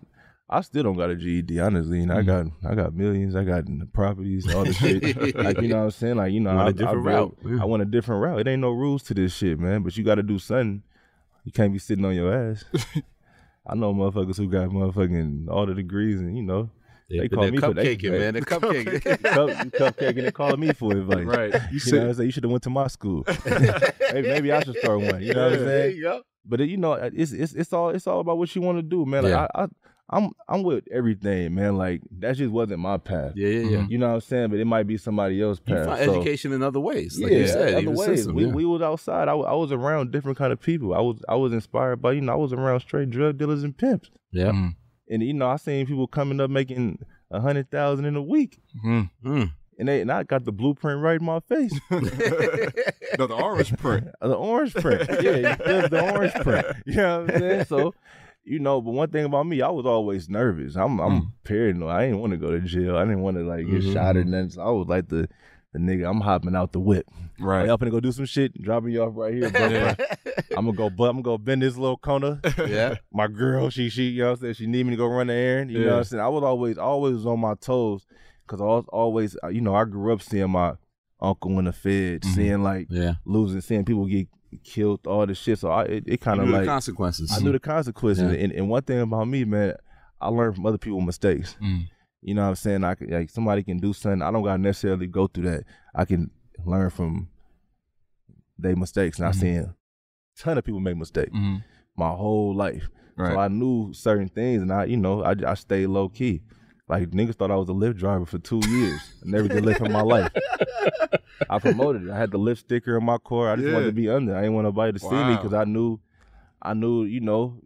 I still don't got a GED honestly, and I got I got millions, I got properties, all the shit. like you know what I'm saying? Like you know, You want I, a different I, route. I want a different route. It ain't no rules to this shit, man. But you got to do something. You can't be sitting on your ass. I know motherfuckers who got motherfucking all the degrees, and you know, They, call me for- cupcaking, man. They're cupcaking. cup, cupcake, and they calling me for advice. Right. You You said know, what I'm saying? you should have went to my school. maybe, maybe I should start one. You know what I'm there saying? you go. But it, you know, it's it's it's all it's all about what you want to do, man. Like Yeah. I, I I'm I'm with everything, man. Like that just wasn't my path. Yeah, yeah, yeah. You know what I'm saying? But it might be somebody else's You path. find So- education in other ways, like yeah, you said. other ways. system, we yeah. we was outside. I, I was around different kind of people. I was I was inspired by you know I was around straight drug dealers and pimps, yeah. Mm. and you know I seen people coming up making a hundred thousand in a week, Mm. Mm. And they and I got the blueprint right in my face. no, the orange print. the orange print. Yeah, the orange print. You know what I'm saying? So, you know, but one thing about me, I was always nervous. I'm I'm paranoid. I didn't want to go to jail. I didn't want to like get Mhm. shot or nothing. So I was like the the nigga. I'm hopping out the whip. Right. I'm gonna go do some shit. Dropping you off right here, bro. I'm gonna go. But I'm gonna go bend this little corner. yeah. My girl, she she, you know what I'm saying? She need me to go run the errand. You know what I'm saying? I was always always on my toes because I was always, uh, you know, I grew up seeing my uncle in the Fed, Mhm. seeing like Yeah. losing, seeing people get killed, all this shit. So I, it, it kind of knew the like consequences. I knew the consequences. Yeah. And, and one thing about me, man, I learned from other people's mistakes. Mm. You know what I'm saying? I could, like somebody can do something. I don't gotta necessarily go through that. I can learn from their mistakes. And I've Mhm. seen a ton of people make mistakes Mm. my whole life. Right. So I knew certain things, and I, you know, I, I stayed low key. Like niggas thought I was a Lyft driver for two years. I never did Lyft in my life. I promoted it. I had the Lyft sticker in my car. I just Yeah. wanted to be under. I didn't want nobody to see me because I knew, I knew, you know,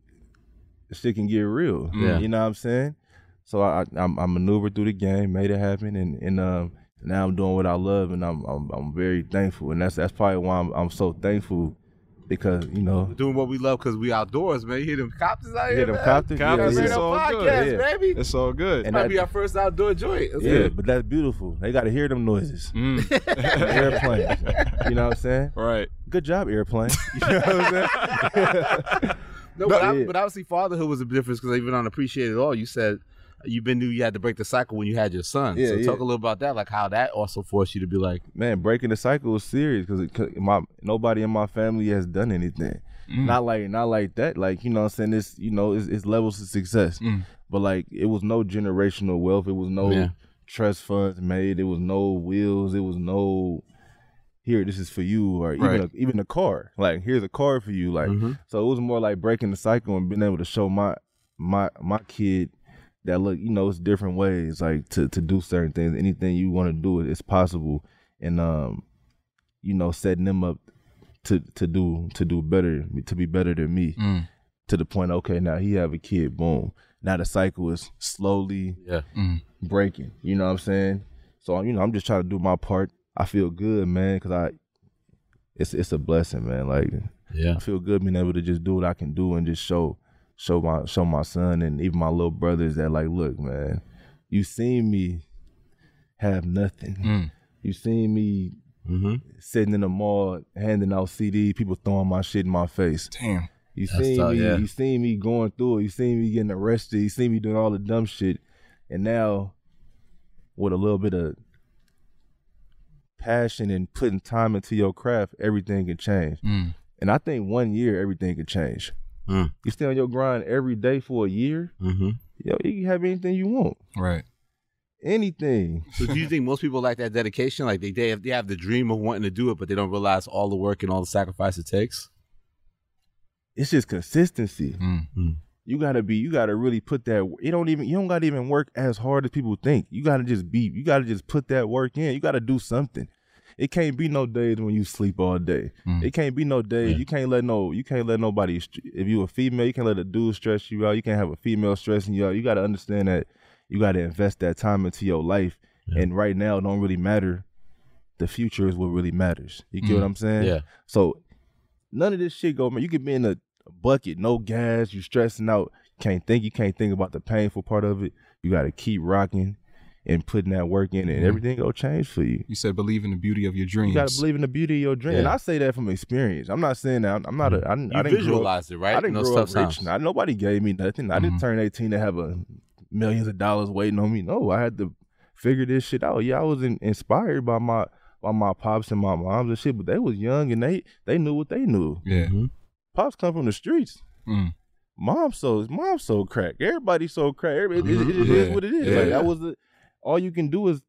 shit can get real. Yeah. You know what I'm saying? So I, I, I maneuvered through the game, made it happen, and and um, now I'm doing what I love, and I'm I'm, I'm very thankful, and that's that's probably why I'm I'm so thankful because you know Doing what we love because we outdoors, man. You hear them copters out Yeah, here, them man? copters, yeah, That's yeah. right It's all on good, yeah. baby. It's all good. And Might that- be our first outdoor joint. That's yeah, good. but that's beautiful. They got to hear them noises. Mm. Airplanes. you know what I'm saying? Right. Good job, airplane. You know what I'm saying? No, but, I, Yeah. but obviously fatherhood was a difference because even on Appreciate It All, you said you've been knew you had to break the cycle when you had your son. Yeah, so yeah. talk a little about that, like how that also forced you to be like, Man, breaking the cycle was serious because my nobody in my family has done anything. Mm. Not like not like that. Like you know, what I'm saying this. you know it's, it's levels of success. Mm. But like it was no generational wealth. It was no Yeah. trust funds made. It was no wills. It was no here. This is for you, or even Right. a, even a car. Like here's a car for you. Like Mhm. so, it was more like breaking the cycle and being able to show my my my kid that look, you know, it's different ways like to to do certain things. Anything you want to do, it's possible, and um, you know, setting them up to to do to do better, to be better than me Mm. to the point. Okay, now he have a kid. Boom. Now the cycle is slowly yeah, Mm. breaking. You know what I'm saying? So you know, I'm just trying to do my part. I feel good, man, because I. It's it's a blessing, man. Like yeah, I feel good being able to just do what I can do and just show show my show my son and even my little brothers that like, look, man, you seen me have nothing. Mm. You seen me mm-hmm. sitting in the mall handing out CD, people throwing my shit in my face. Damn. You That's seen tough, me, yeah. you seen me going through it. You seen me getting arrested. You seen me doing all the dumb shit, and now with a little bit of passion and putting time into your craft, everything can change. Mm. And I think one year everything can change. Mm. You stay on your grind every day for a year, Mm-hmm. yo, you can have anything you want. Right. Anything. So do you think most people like that dedication? Like they they have, they have the dream of wanting to do it, but they don't realize all the work and all the sacrifice it takes. It's just consistency. Mm. You gotta be. You gotta really put that. You don't even. You don't gotta even work as hard as people think. You gotta just be. You gotta just put that work in. You gotta do something. It can't be no days when you sleep all day. Mm. It can't be no days. Yeah. You can't let no. You can't let nobody. If you a female, you can't let a dude stress you out. You can't have a female stressing you out. You gotta understand that. You gotta invest that time into your life Yeah. And right now, it don't really matter. The future is what really matters. You get Mm. what I'm saying? Yeah. So none of this shit go, man. You could be in a bucket, no gas, you stressing out, can't think, you can't think about the painful part of it. You got to keep rocking and putting that work in, and Mhm. everything go change for you. You said believe in the beauty of your dreams. You got to believe in the beauty of your dream, and I say that from experience. I'm not saying that. I'm, I'm not a. I, didn't- You I didn't grow up, visualize it, right? I didn't In those grow up tough rich. Not, nobody gave me nothing. I didn't Mhm. turn 18 to have a millions of dollars waiting on me. No, I had to figure this shit out. Yeah, I was in, inspired by my by my pops and my moms and shit, but they was young and they they knew what they knew. Yeah. Mhm. Pops come from the streets. Mm. Mom sold mom sold crack. Everybody sold crack. Everybody, it- it- it is Mhm. Yeah. what it is. Yeah. Like that was the all you can do is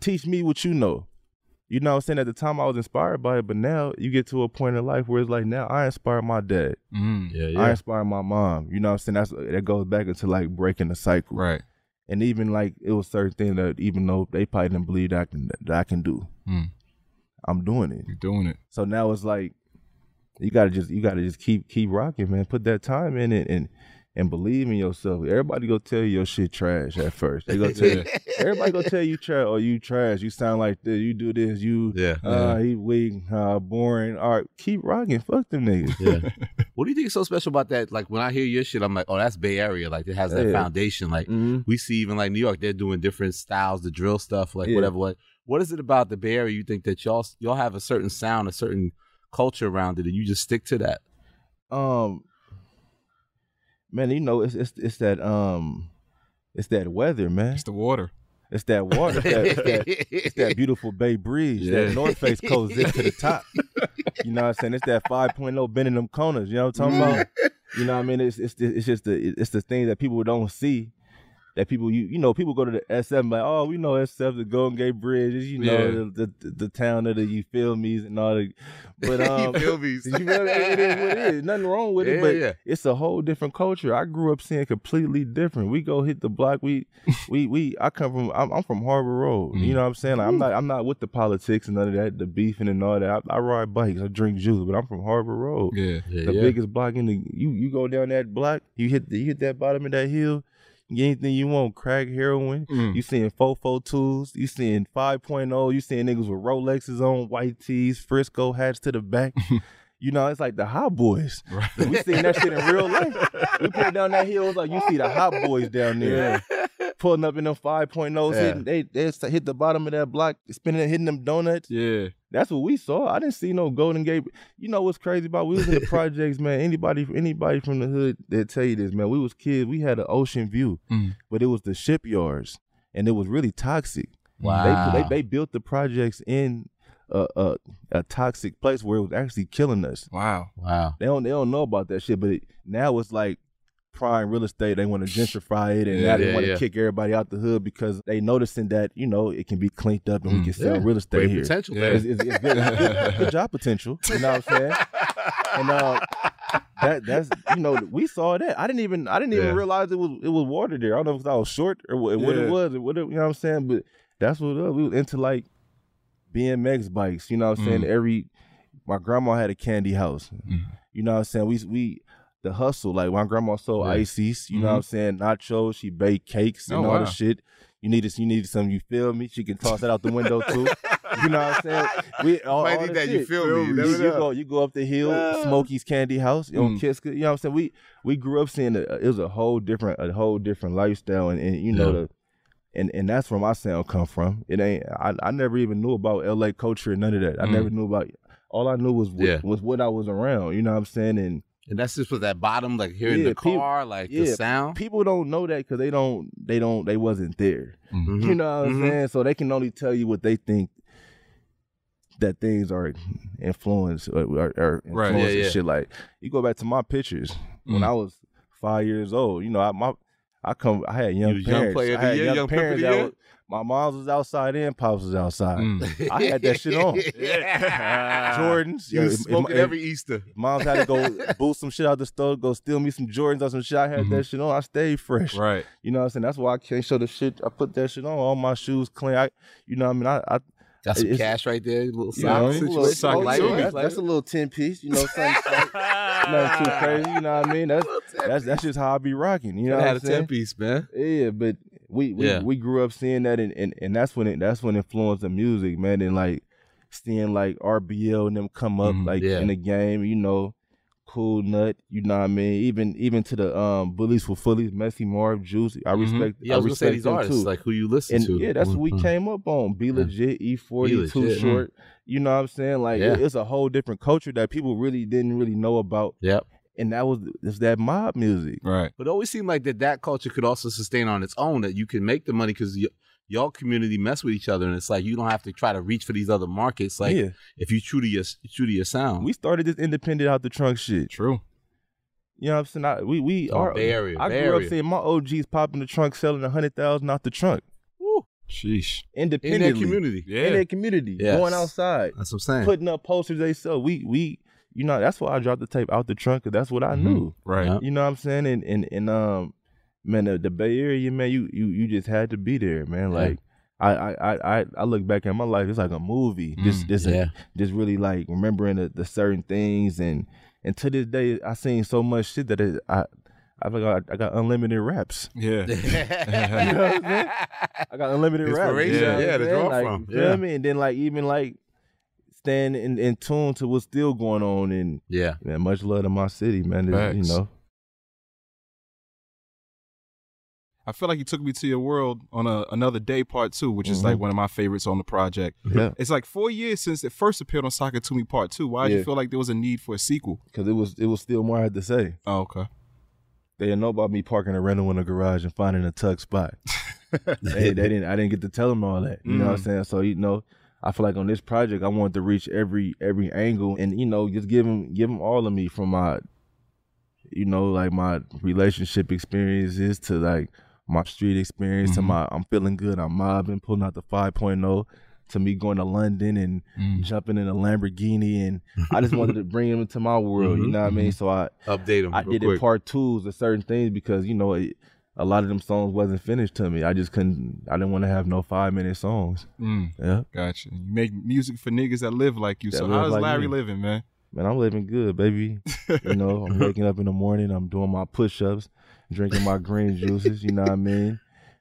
teach me what you know. You know what I'm saying? At the time I was inspired by it, but now you get to a point in life where it's like now I inspire my dad. Mm. Yeah, I inspire my mom. You know what I'm saying? That's that goes back into like breaking the cycle. Right. And even like it was certain things that even though they probably didn't believe that I can that I can do, Mm. I'm doing it. You're doing it. So now it's like you gotta just you gotta just keep keep rocking, man. Put that time in it and and believe in yourself. Everybody go tell you your shit trash at first. They go tell you, everybody go tell you trash or you trash. You sound like this. You do this. You Yeah. uh he weak, uh boring. All right, keep rocking. Fuck them niggas. Yeah. what do you think is so special about that? Like when I hear your shit, I'm like, oh, that's Bay Area. Like it has that Yeah. foundation. Like Mm-hmm. we see even like New York, they're doing different styles, the drill stuff, like Yeah. whatever. What what is it about the Bay Area you think that y'all y'all have a certain sound, a certain culture around it, and you just stick to that? Um, man, you know it's it's it's that um, it's that weather, man. It's the water. It's that water. It's that, it's that, it's that beautiful Bay Breeze. Yeah. That North Face coast zip to the top. You know what I'm saying? It's that 5.0 bending them corners. You know what I'm talking about? You know what I mean? It's it's it's just the it's the thing that people don't see. That people you you know people go to the SF like oh we know SF the Golden Gate Bridge is you know Yeah. the, the the town of the you feel me's and all the but um you feel me? you me? it is what it is nothing wrong with it but yeah. it's a whole different culture I grew up seeing completely different we go hit the block we we we I come from I'm, I'm from Harbor Road Mm. you know what I'm saying like, I'm not I'm not with the politics and none of that the beefing and all that I, I ride bikes I drink juice but I'm from Harbor Road Yeah. Yeah, the yeah. biggest block in the you you go down that block, you hit the, you hit that bottom of that hill, anything you want, crack heroin. Mm. You seeing 442s, you seeing 5.0, you seeing niggas with Rolexes on, white tees, Frisco hats to the back. you know, it's like the hot boys. Right. We seen that shit in real life. We pull down that hill, it's like you see the hot boys down there. Pulling up in them 5.0s, Yeah. hitting, they, they hit the bottom of that block, spinning, and hitting them donuts. Yeah. That's what we saw. I didn't see no Golden Gate. You know what's crazy about we was in the projects, man. Anybody anybody from the hood that tell you this, man. We was kids. We had an ocean view, Mm. but it was the shipyards, and it was really toxic. Wow. They they, they built the projects in a, a a toxic place where it was actually killing us. Wow. wow. They don't they don't know about that shit, but it, now it's like prime real estate. They want to gentrify it, and Yeah, now they yeah, want to yeah. kick everybody out the hood because they noticing that you know it can be cleaned up and we Mm. can sell Yeah. real estate Great here. potential. Yeah. man. It's, it's, it's good, good, good job potential. You know what I'm saying? And uh, that that's you know we saw that. I didn't even I didn't even Yeah. realize it was it was water there. I don't know if I was short or what, what it was or what it, you know what I'm saying. But that's what it was. we was into like BMX bikes. You know what I'm saying? Mm. Every my grandma had a candy house. Mm. You know what I'm saying? We we the hustle like my grandma sold Yeah. ices. You know what I'm saying? Nachos. She baked cakes and Oh, all wow. the shit. You need this. You need some. You feel me? She can toss that out the window too. You know what I'm saying? We all, Might all need the that, you shit. feel me? You You, never you know. go, you go up the hill, Ah. Smokey's Candy House, you know, Mm. Kiska. You know what I'm saying? We we grew up seeing a, it was a whole different a whole different lifestyle, and, and you know Yeah. the. And, and that's where my sound come from. It ain't. I, I never even knew about L.A. culture and none of that. I Mm. never knew about. All I knew was what, Yeah. was what I was around. You know what I'm saying? And And that's just with that bottom, like hearing Yeah, the car, like the sound. people don't know that because they don't. They don't. They wasn't there. Mm. You know what I'm Mhm. saying? So they can only tell you what they think that things are influenced or, or, or Right. Yeah, and yeah. shit. Like you go back to my pictures when Mm. I was five years old. You know, I my I come. I had young You was young parents. player I had young, young parents. that was- my mom's was outside and pops was outside. Mm. I had that shit on. yeah. Jordans. You Yeah, was smoking if every Easter. Mom's had to go boost some shit out the store, go steal me some Jordans or some shit. I had Mhm. that shit on. I stayed fresh. Right. You know what I'm saying? That's why I can't show the shit. I put that shit on. All my shoes clean. I, you know what I mean? I, I Got some It's- cash right there, little you know, sock a little- Sock light yeah, too. it, that's, that's a little ten piece. You know, something, nothing too crazy. You know what I mean? That's that's that's just how I be rocking. You know what I'm a ten piece, man. Yeah, but we we, Yeah. we grew up seeing that, and, and and that's when it that's when influenced the music, man. And like seeing like RBL and them come up Mhm. like Yeah. in the game, you know, Cougnut, you know what I mean. Even even to the um bullies for fullies, Messy Marv, Juicy. I Mhm. respect. Yeah, I was respect these artists, too. like who you listen and to. yeah, that's what we Mhm. came up on. Be Yeah. legit, E forty, Be too legit. short. You know what I'm saying? Like Yeah. it- it's a whole different culture that people really didn't really know about, Yep. and that was it's that mob music. Right. But it always seemed like that that culture could also sustain on its own. That you can make the money because y- y'all community mess with each other, and it's like you don't have to try to reach for these other markets. Like yeah, if you true to your true to your sound. we started this independent out the trunk shit. True. You know what I'm saying? I, we we Oh, are. Bay Area, I Bay grew up seeing my OGs pop in the trunk selling a hundred thousand out the trunk Woo. Sheesh. Independent. In independently that community. Yeah. in their community, Yes. going outside, That's what I'm saying. putting up posters they sell. We we you know that's why I dropped the tape out the trunk because that's what I Mhm. knew. Right. You know what I'm saying? And and and um, man, the, the Bay Area, man, you you you just had to be there, man. Like. I, I, I, I- I look back at my life. It's like a movie. Just, Mm, just, yeah. just really like remembering the, the certain things, and and to this day, I seen so much shit that it, I, I feel like I, I got unlimited raps. Yeah. You know what I'm saying? I got unlimited raps. Yeah, you know yeah, to draw like, from. You feel Yeah. me? And then like even like staying in, in tune to what's still going on, and yeah. man, much love to my city, man. It's, You know, I feel like you took me to your world on a, another day part two, which is like Mhm. one of my favorites on the project. yeah, It's like four years since it first appeared on Sock It to Me Part Two. Why did you feel like there was a need for a sequel? because it was it was still more I had to say. Oh, okay. They didn't know about me parking a rental in a garage and finding a tuck spot. they, they didn't. I didn't get to tell them all that. You know what I'm Mm. saying? So you know, I feel like on this project, I wanted to reach every every angle, and you know, just give them give them all of me from my, you know, like my relationship experiences to like my street experience to Mhm. my I'm feeling good. I'm mobbing, pulling out the 5.0. To me going to London and Mm. jumping in a Lamborghini, and I just wanted to bring them into my world. You Mhm, know what I mean? So I Update them. I did it part twos of certain things because you know it, a lot of them songs wasn't finished to me. I just couldn't. I didn't want to have no five minute songs. Mm. Yeah, Gotcha. You make music for niggas that live like you. That so how's like Larry me. living, man? Man, I'm living good, baby. You know, I'm waking up in the morning. I'm doing my push ups, drinking my green juices. You know what I mean?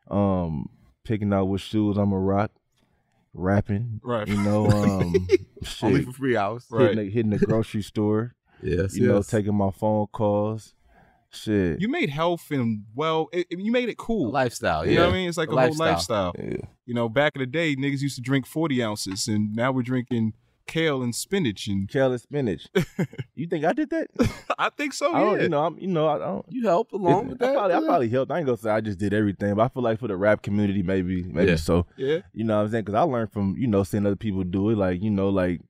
Um, picking out what shoes I'm a rock, rapping. Right. You know, um, shit, Only shit, for three hours. Right. hitting, the, hitting the grocery store. Yes. You know, taking my phone calls. Shit. You made health and well, it, it- you made it cool. lifestyle. You yeah. know what I mean? It's like a, A whole lifestyle. lifestyle. yeah. You know, back in the day, niggas used to drink 40 ounces, and now we're drinking kale and spinach. And Kale and spinach. you think I did that? I think so, I don't, yeah. you know, I'm, you know, I don't. You help along It's- with I that. probably, I probably helped. I ain't gonna say I just did everything, but I feel like for the rap community, maybe, maybe Yeah. so. yeah. You know what I'm saying? Because I learned from you know seeing other people do it, like you know, like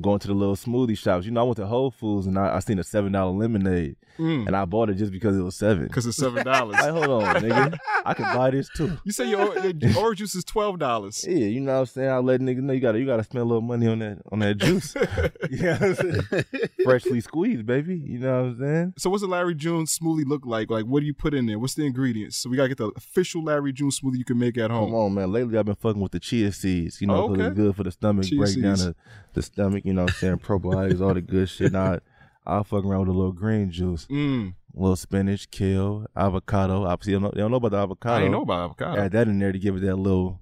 going to the little smoothie shops. You know, I went to Whole Foods and I, I seen a seven dollar lemonade, Mm. and I bought it just because it was seven. Because it's $7. Like, hold on, nigga, I could buy this too. you say your, your orange juice is $12. Yeah, you know what I'm saying. I let niggas know you gotta you gotta spend a little money on that on that juice. you know what I'm saying? Freshly squeezed, baby. You know what I'm saying? So what's a Larry June smoothie look like? Like, what do you put in there? What's the ingredients? So we gotta get the official Larry June smoothie you can make at home. Come on, man. Lately, I've been fucking with the chia seeds. You know, Oh, okay. it's good for the stomach, Chia break down the, the stomach. You know what I'm saying? Probiotics, all the good shit. Now, I, I'll fuck around with a little green juice, Mm. a little spinach, kale, avocado. Obviously, you don't know, don't know about the avocado. I didn't know about avocado. Add that in there to give it that little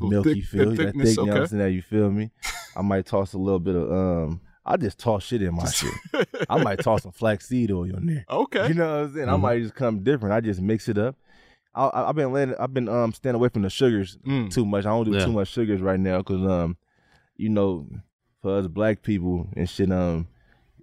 Little milky thick- feel, that thickness, thick. You know what I'm okay. saying? That you feel me? I might toss a little bit of um. I just toss shit in my shit. I might toss some flaxseed oil in there. okay. You know what I'm saying? I Mhm. might just come different. I just mix it up. I, I, I've been letting, I've been um staying away from the sugars Mm. too much. I don't do Yeah. too much sugars right now because um, you know, for us black people and shit um,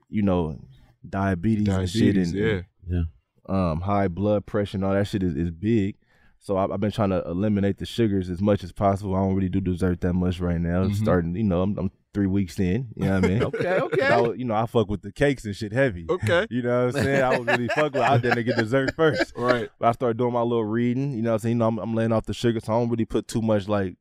you know, diabetes, and shit and yeah. yeah, um high blood pressure and all that shit is, is big. So I, I've been trying to eliminate the sugars as much as possible. I don't really do dessert that much right now. Mhm. Starting, you know, I'm, I'm three weeks in. You know what I mean? Okay, okay. I was- you know, I fuck with the cakes and shit heavy. Okay. You know what I'm saying? I was really fuck with. I didn't get dessert first. Right. But I started doing my little reading. You know what I'm saying? You know, I'm, I'm laying off the sugar, so I don't really put too much like.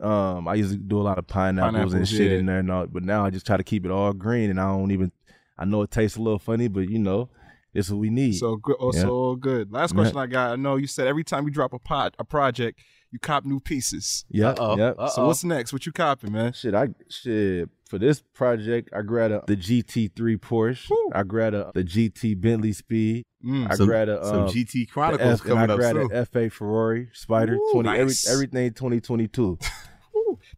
Um, I used to do a lot of pineapples, and shit yeah. in there, and all, but now I just try to keep it all green, and I don't even. I know it tastes a little funny, but you know, it's what we need. So good. Also Yeah. all good. Last Yeah. question I got. I know you said every time you drop a pot, a project, you cop new pieces. yep, Uh-oh. yep. So what's next? What you copping, man? Shit, I shit for this project, I grabbed a, the GT3 Porsche. Woo. I grabbed a, the GT Bentley Speed. Mm. I Some- grabbed a Some um, GT Chronicles F, and coming I up grabbed soon. an F8 Ferrari Spider. Ooh, Twenty every, nice. everything 2022.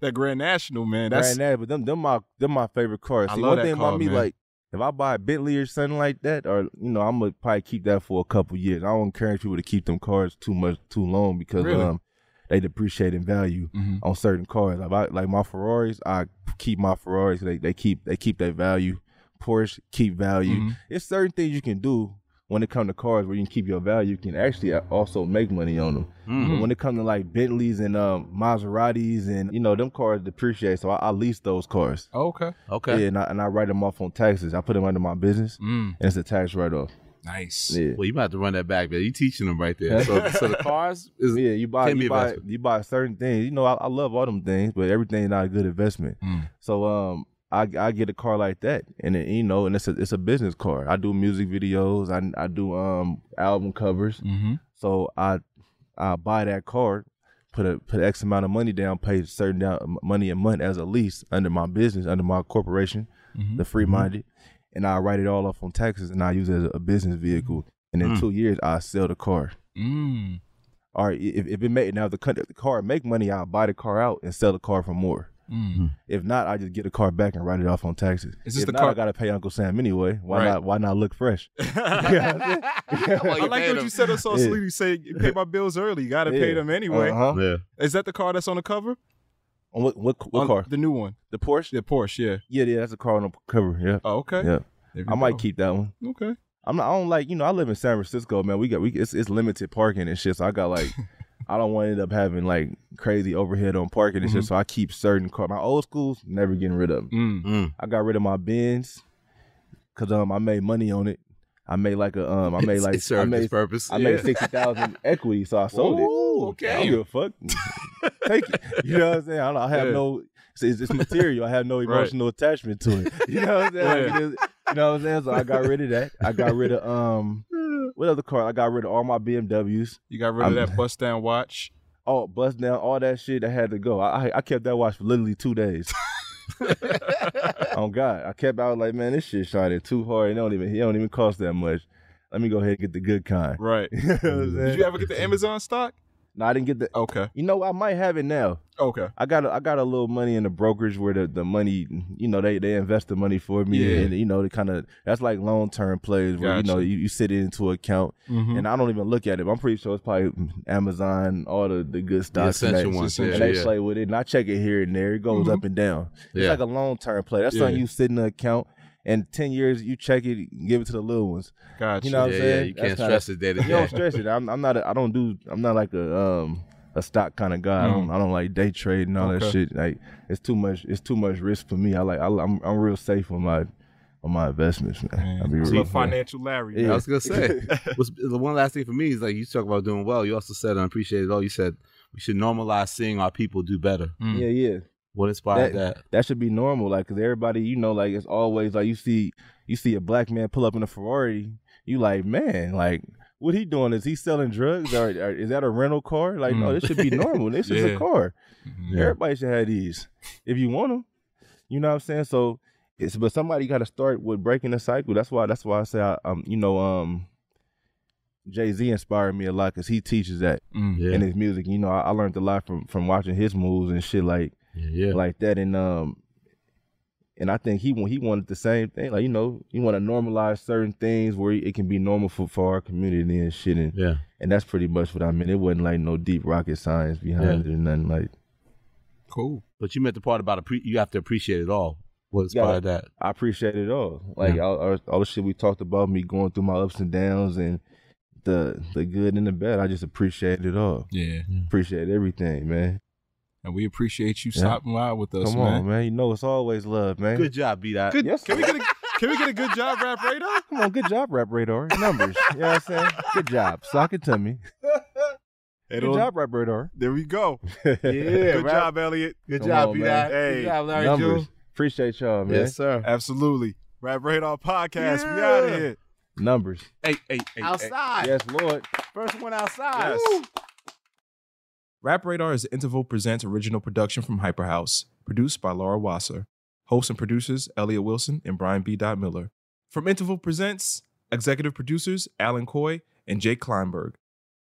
that Grand National, man. That's Grand Nav, but them them my them my favorite cars. See, one thing car, about me, man. like if I buy a Bentley or something like that, or you know, I'm gonna probably keep that for a couple years. I don't encourage people to keep them cars too much too long because Really? um they depreciate in value Mhm. on certain cars. Like, I, like my Ferraris, I keep my Ferraris. They they keep they keep that value. Porsche keep value. Mhm. It's certain things you can do when it comes to cars where you can keep your value. You can actually also make money on them. Mm. But when it comes to like Bentleys and um, Maseratis and you know them cars depreciate, so I, I lease those cars. okay. Okay. Yeah, and I, and I write them off on taxes. I put them under my business, Mm. and it's a tax write off. Nice. Yeah. Well, you might have to run that back, man. You teaching them right there. So, so the cars is Yeah, you buy Can be you buy you buy certain things. You know, I, I love all them things, but everything's not a good investment. Mm. So um, I I get a car like that, and it, you know, and it's a it's a business car. I do music videos. I I do um album covers. Mm-hmm. So I I buy that car, put a put X amount of money down, pay certain down money a month as a lease under my business, under my corporation, Mhm. the free minded, and I write it all off on taxes, and I use it as a business vehicle. And in Mm. two years, I sell the car. Mm. Or if, if it make now the, the car make money, I'll buy the car out and sell the car for more. Mm. If not, I just get the car back and write it off on taxes. Is this if the not, car- I gotta pay Uncle Sam anyway. Why Right. not? Why not look fresh? I Well, like what them. you said on social Yeah. media. Say pay my bills early. You got to pay them anyway. Uh-huh. Yeah. Is that the car that's on the cover? On What what, what On car? The new one. The Porsche? The Porsche. Yeah. Yeah, yeah, that's a car on the cover. Yeah, Oh, okay. yeah. There we I might go. keep that one. Okay. I'm not. I don't like. You know, I live in San Francisco, man. We got we it's, it's limited parking and shit. So I got like, I don't want to end up having like crazy overhead on parking and shit. Mhm. So I keep certain car. My old schools never getting rid of them. Mm. Mm. I got rid of my Benz because um I made money on it. I made like a um I made like it I made purpose. I yeah. made sixty thousand equity, so I sold Ooh, it. I don't give a fuck. Take it. You know what I'm saying? I, don't, I have Yeah. no. It's, it's material. I have no Right. emotional attachment to it. You know what I'm saying? Like, is- you know what I'm saying? So I got rid of that. I got rid of um. What other car? I got rid of all my BMWs. You got rid of I'm- that bust down watch. Oh, bust down all that shit that had to go. I I, I kept that watch for literally two days. oh God, I kept out like, man, this shit shining too hard. It don't even it don't even cost that much. Let me go ahead and get the good kind. Right. You know Did you ever get the Amazon stock? No, I didn't get the. Okay. You know, I might have it now. Okay. I got a, I got a little money in the brokerage where the, the money, you know, they they invest the money for me, Yeah. and you know, they kind of that's like long term plays where you know you, you sit it into account, Mhm. and I don't even look at it. I'm pretty sure it's probably Amazon, all the the good the stocks, and essential they, ones. and Yeah, they yeah. play with it, and I check it here and there. It goes Mhm. up and down. It's like a long term play. That's something you sit in the account, and ten years you check it, give it to the little ones. Gotcha. You know what I'm yeah, saying? yeah, you That's can't kinda- stress it day to You don't stress it. I'm, I'm not. A, I don't do. I'm not like a um a stock kind of guy. I don't. I don't like day trading and all that Mm. Shit. Like it's too much. It's too much risk for me. I like. I, I'm. I'm real safe on my on my investments, man. Man, I'll be real. love financial Larry. Yeah. I was gonna say. What's, the one last thing for me is like you talk about doing well. You also said I appreciate it all. You said we should normalize seeing our people do better. Mm. Yeah, yeah. What inspired that? That should be normal. Like, cause everybody, you know, like it's always like you see, you see a black man pull up in a Ferrari. You like, man, like. What he doing? Is he selling drugs, or, or is that a rental car? Like, no, Mm. this should be normal. This is a car. Mhm. Everybody should have these if you want them. You know what I'm saying? So it's but somebody got to start with breaking the cycle. That's why that's why I say I, um you know um Jay Z inspired me a lot because he teaches that Mm. Yeah, in his music. You know I, I learned a lot from from watching his moves and shit like yeah, yeah. like that and um and I think he he wanted the same thing like you know you want to normalize certain things where it can be normal for, for our community and shit and yeah. and that's pretty much what I mean. It wasn't like no deep rocket science behind it or nothing like. Cool. But you meant the part about appre- you have to appreciate it all. What Yeah. of that? I appreciate it all. Like Yeah. all, all, all the shit we talked about, me going through my ups and downs and the the good and the bad. I just appreciate it all. Yeah. Appreciate everything, man. And we appreciate you Yeah. stopping by with us, Come man. on, man. You know it's always love, man. Good job, B Dot. Good. Yes, can we get a Can we get a good job, rap radar? Come on, good job, Rap Radar. Numbers. you know what I'm saying? Good job. Sock it to me. Good It'll- job, Rap Radar. There we go. Yeah, Good rap- job, Elliott. Good Come job, on, B. Dot. Hey, Good job, Larry Numbers. June. Appreciate y'all, man. Yes, sir. Absolutely. Rap Radar Podcast. We out of here. Numbers. Hey, hey, hey, hey. Outside. Yes, Lord. First one outside. Yes. Woo. Rap Radar is Interval Presents original production from Hyperhouse, produced by Laura Wasser. Hosts and producers Elliott Wilson and Brian B. Miller. From Interval Presents, executive producers Alan Coy and Jake Kleinberg.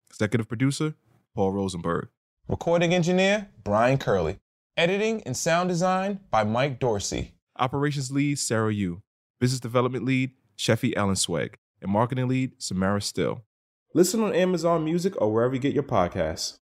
Executive producer Paul Rosenberg. Recording engineer Brian Curley. Editing and sound design by Mike Dorsey. Operations lead Sarah Yu. Business development lead Sheffy Allen Swag. And marketing lead Samara Still. Listen on Amazon Music or wherever you get your podcasts.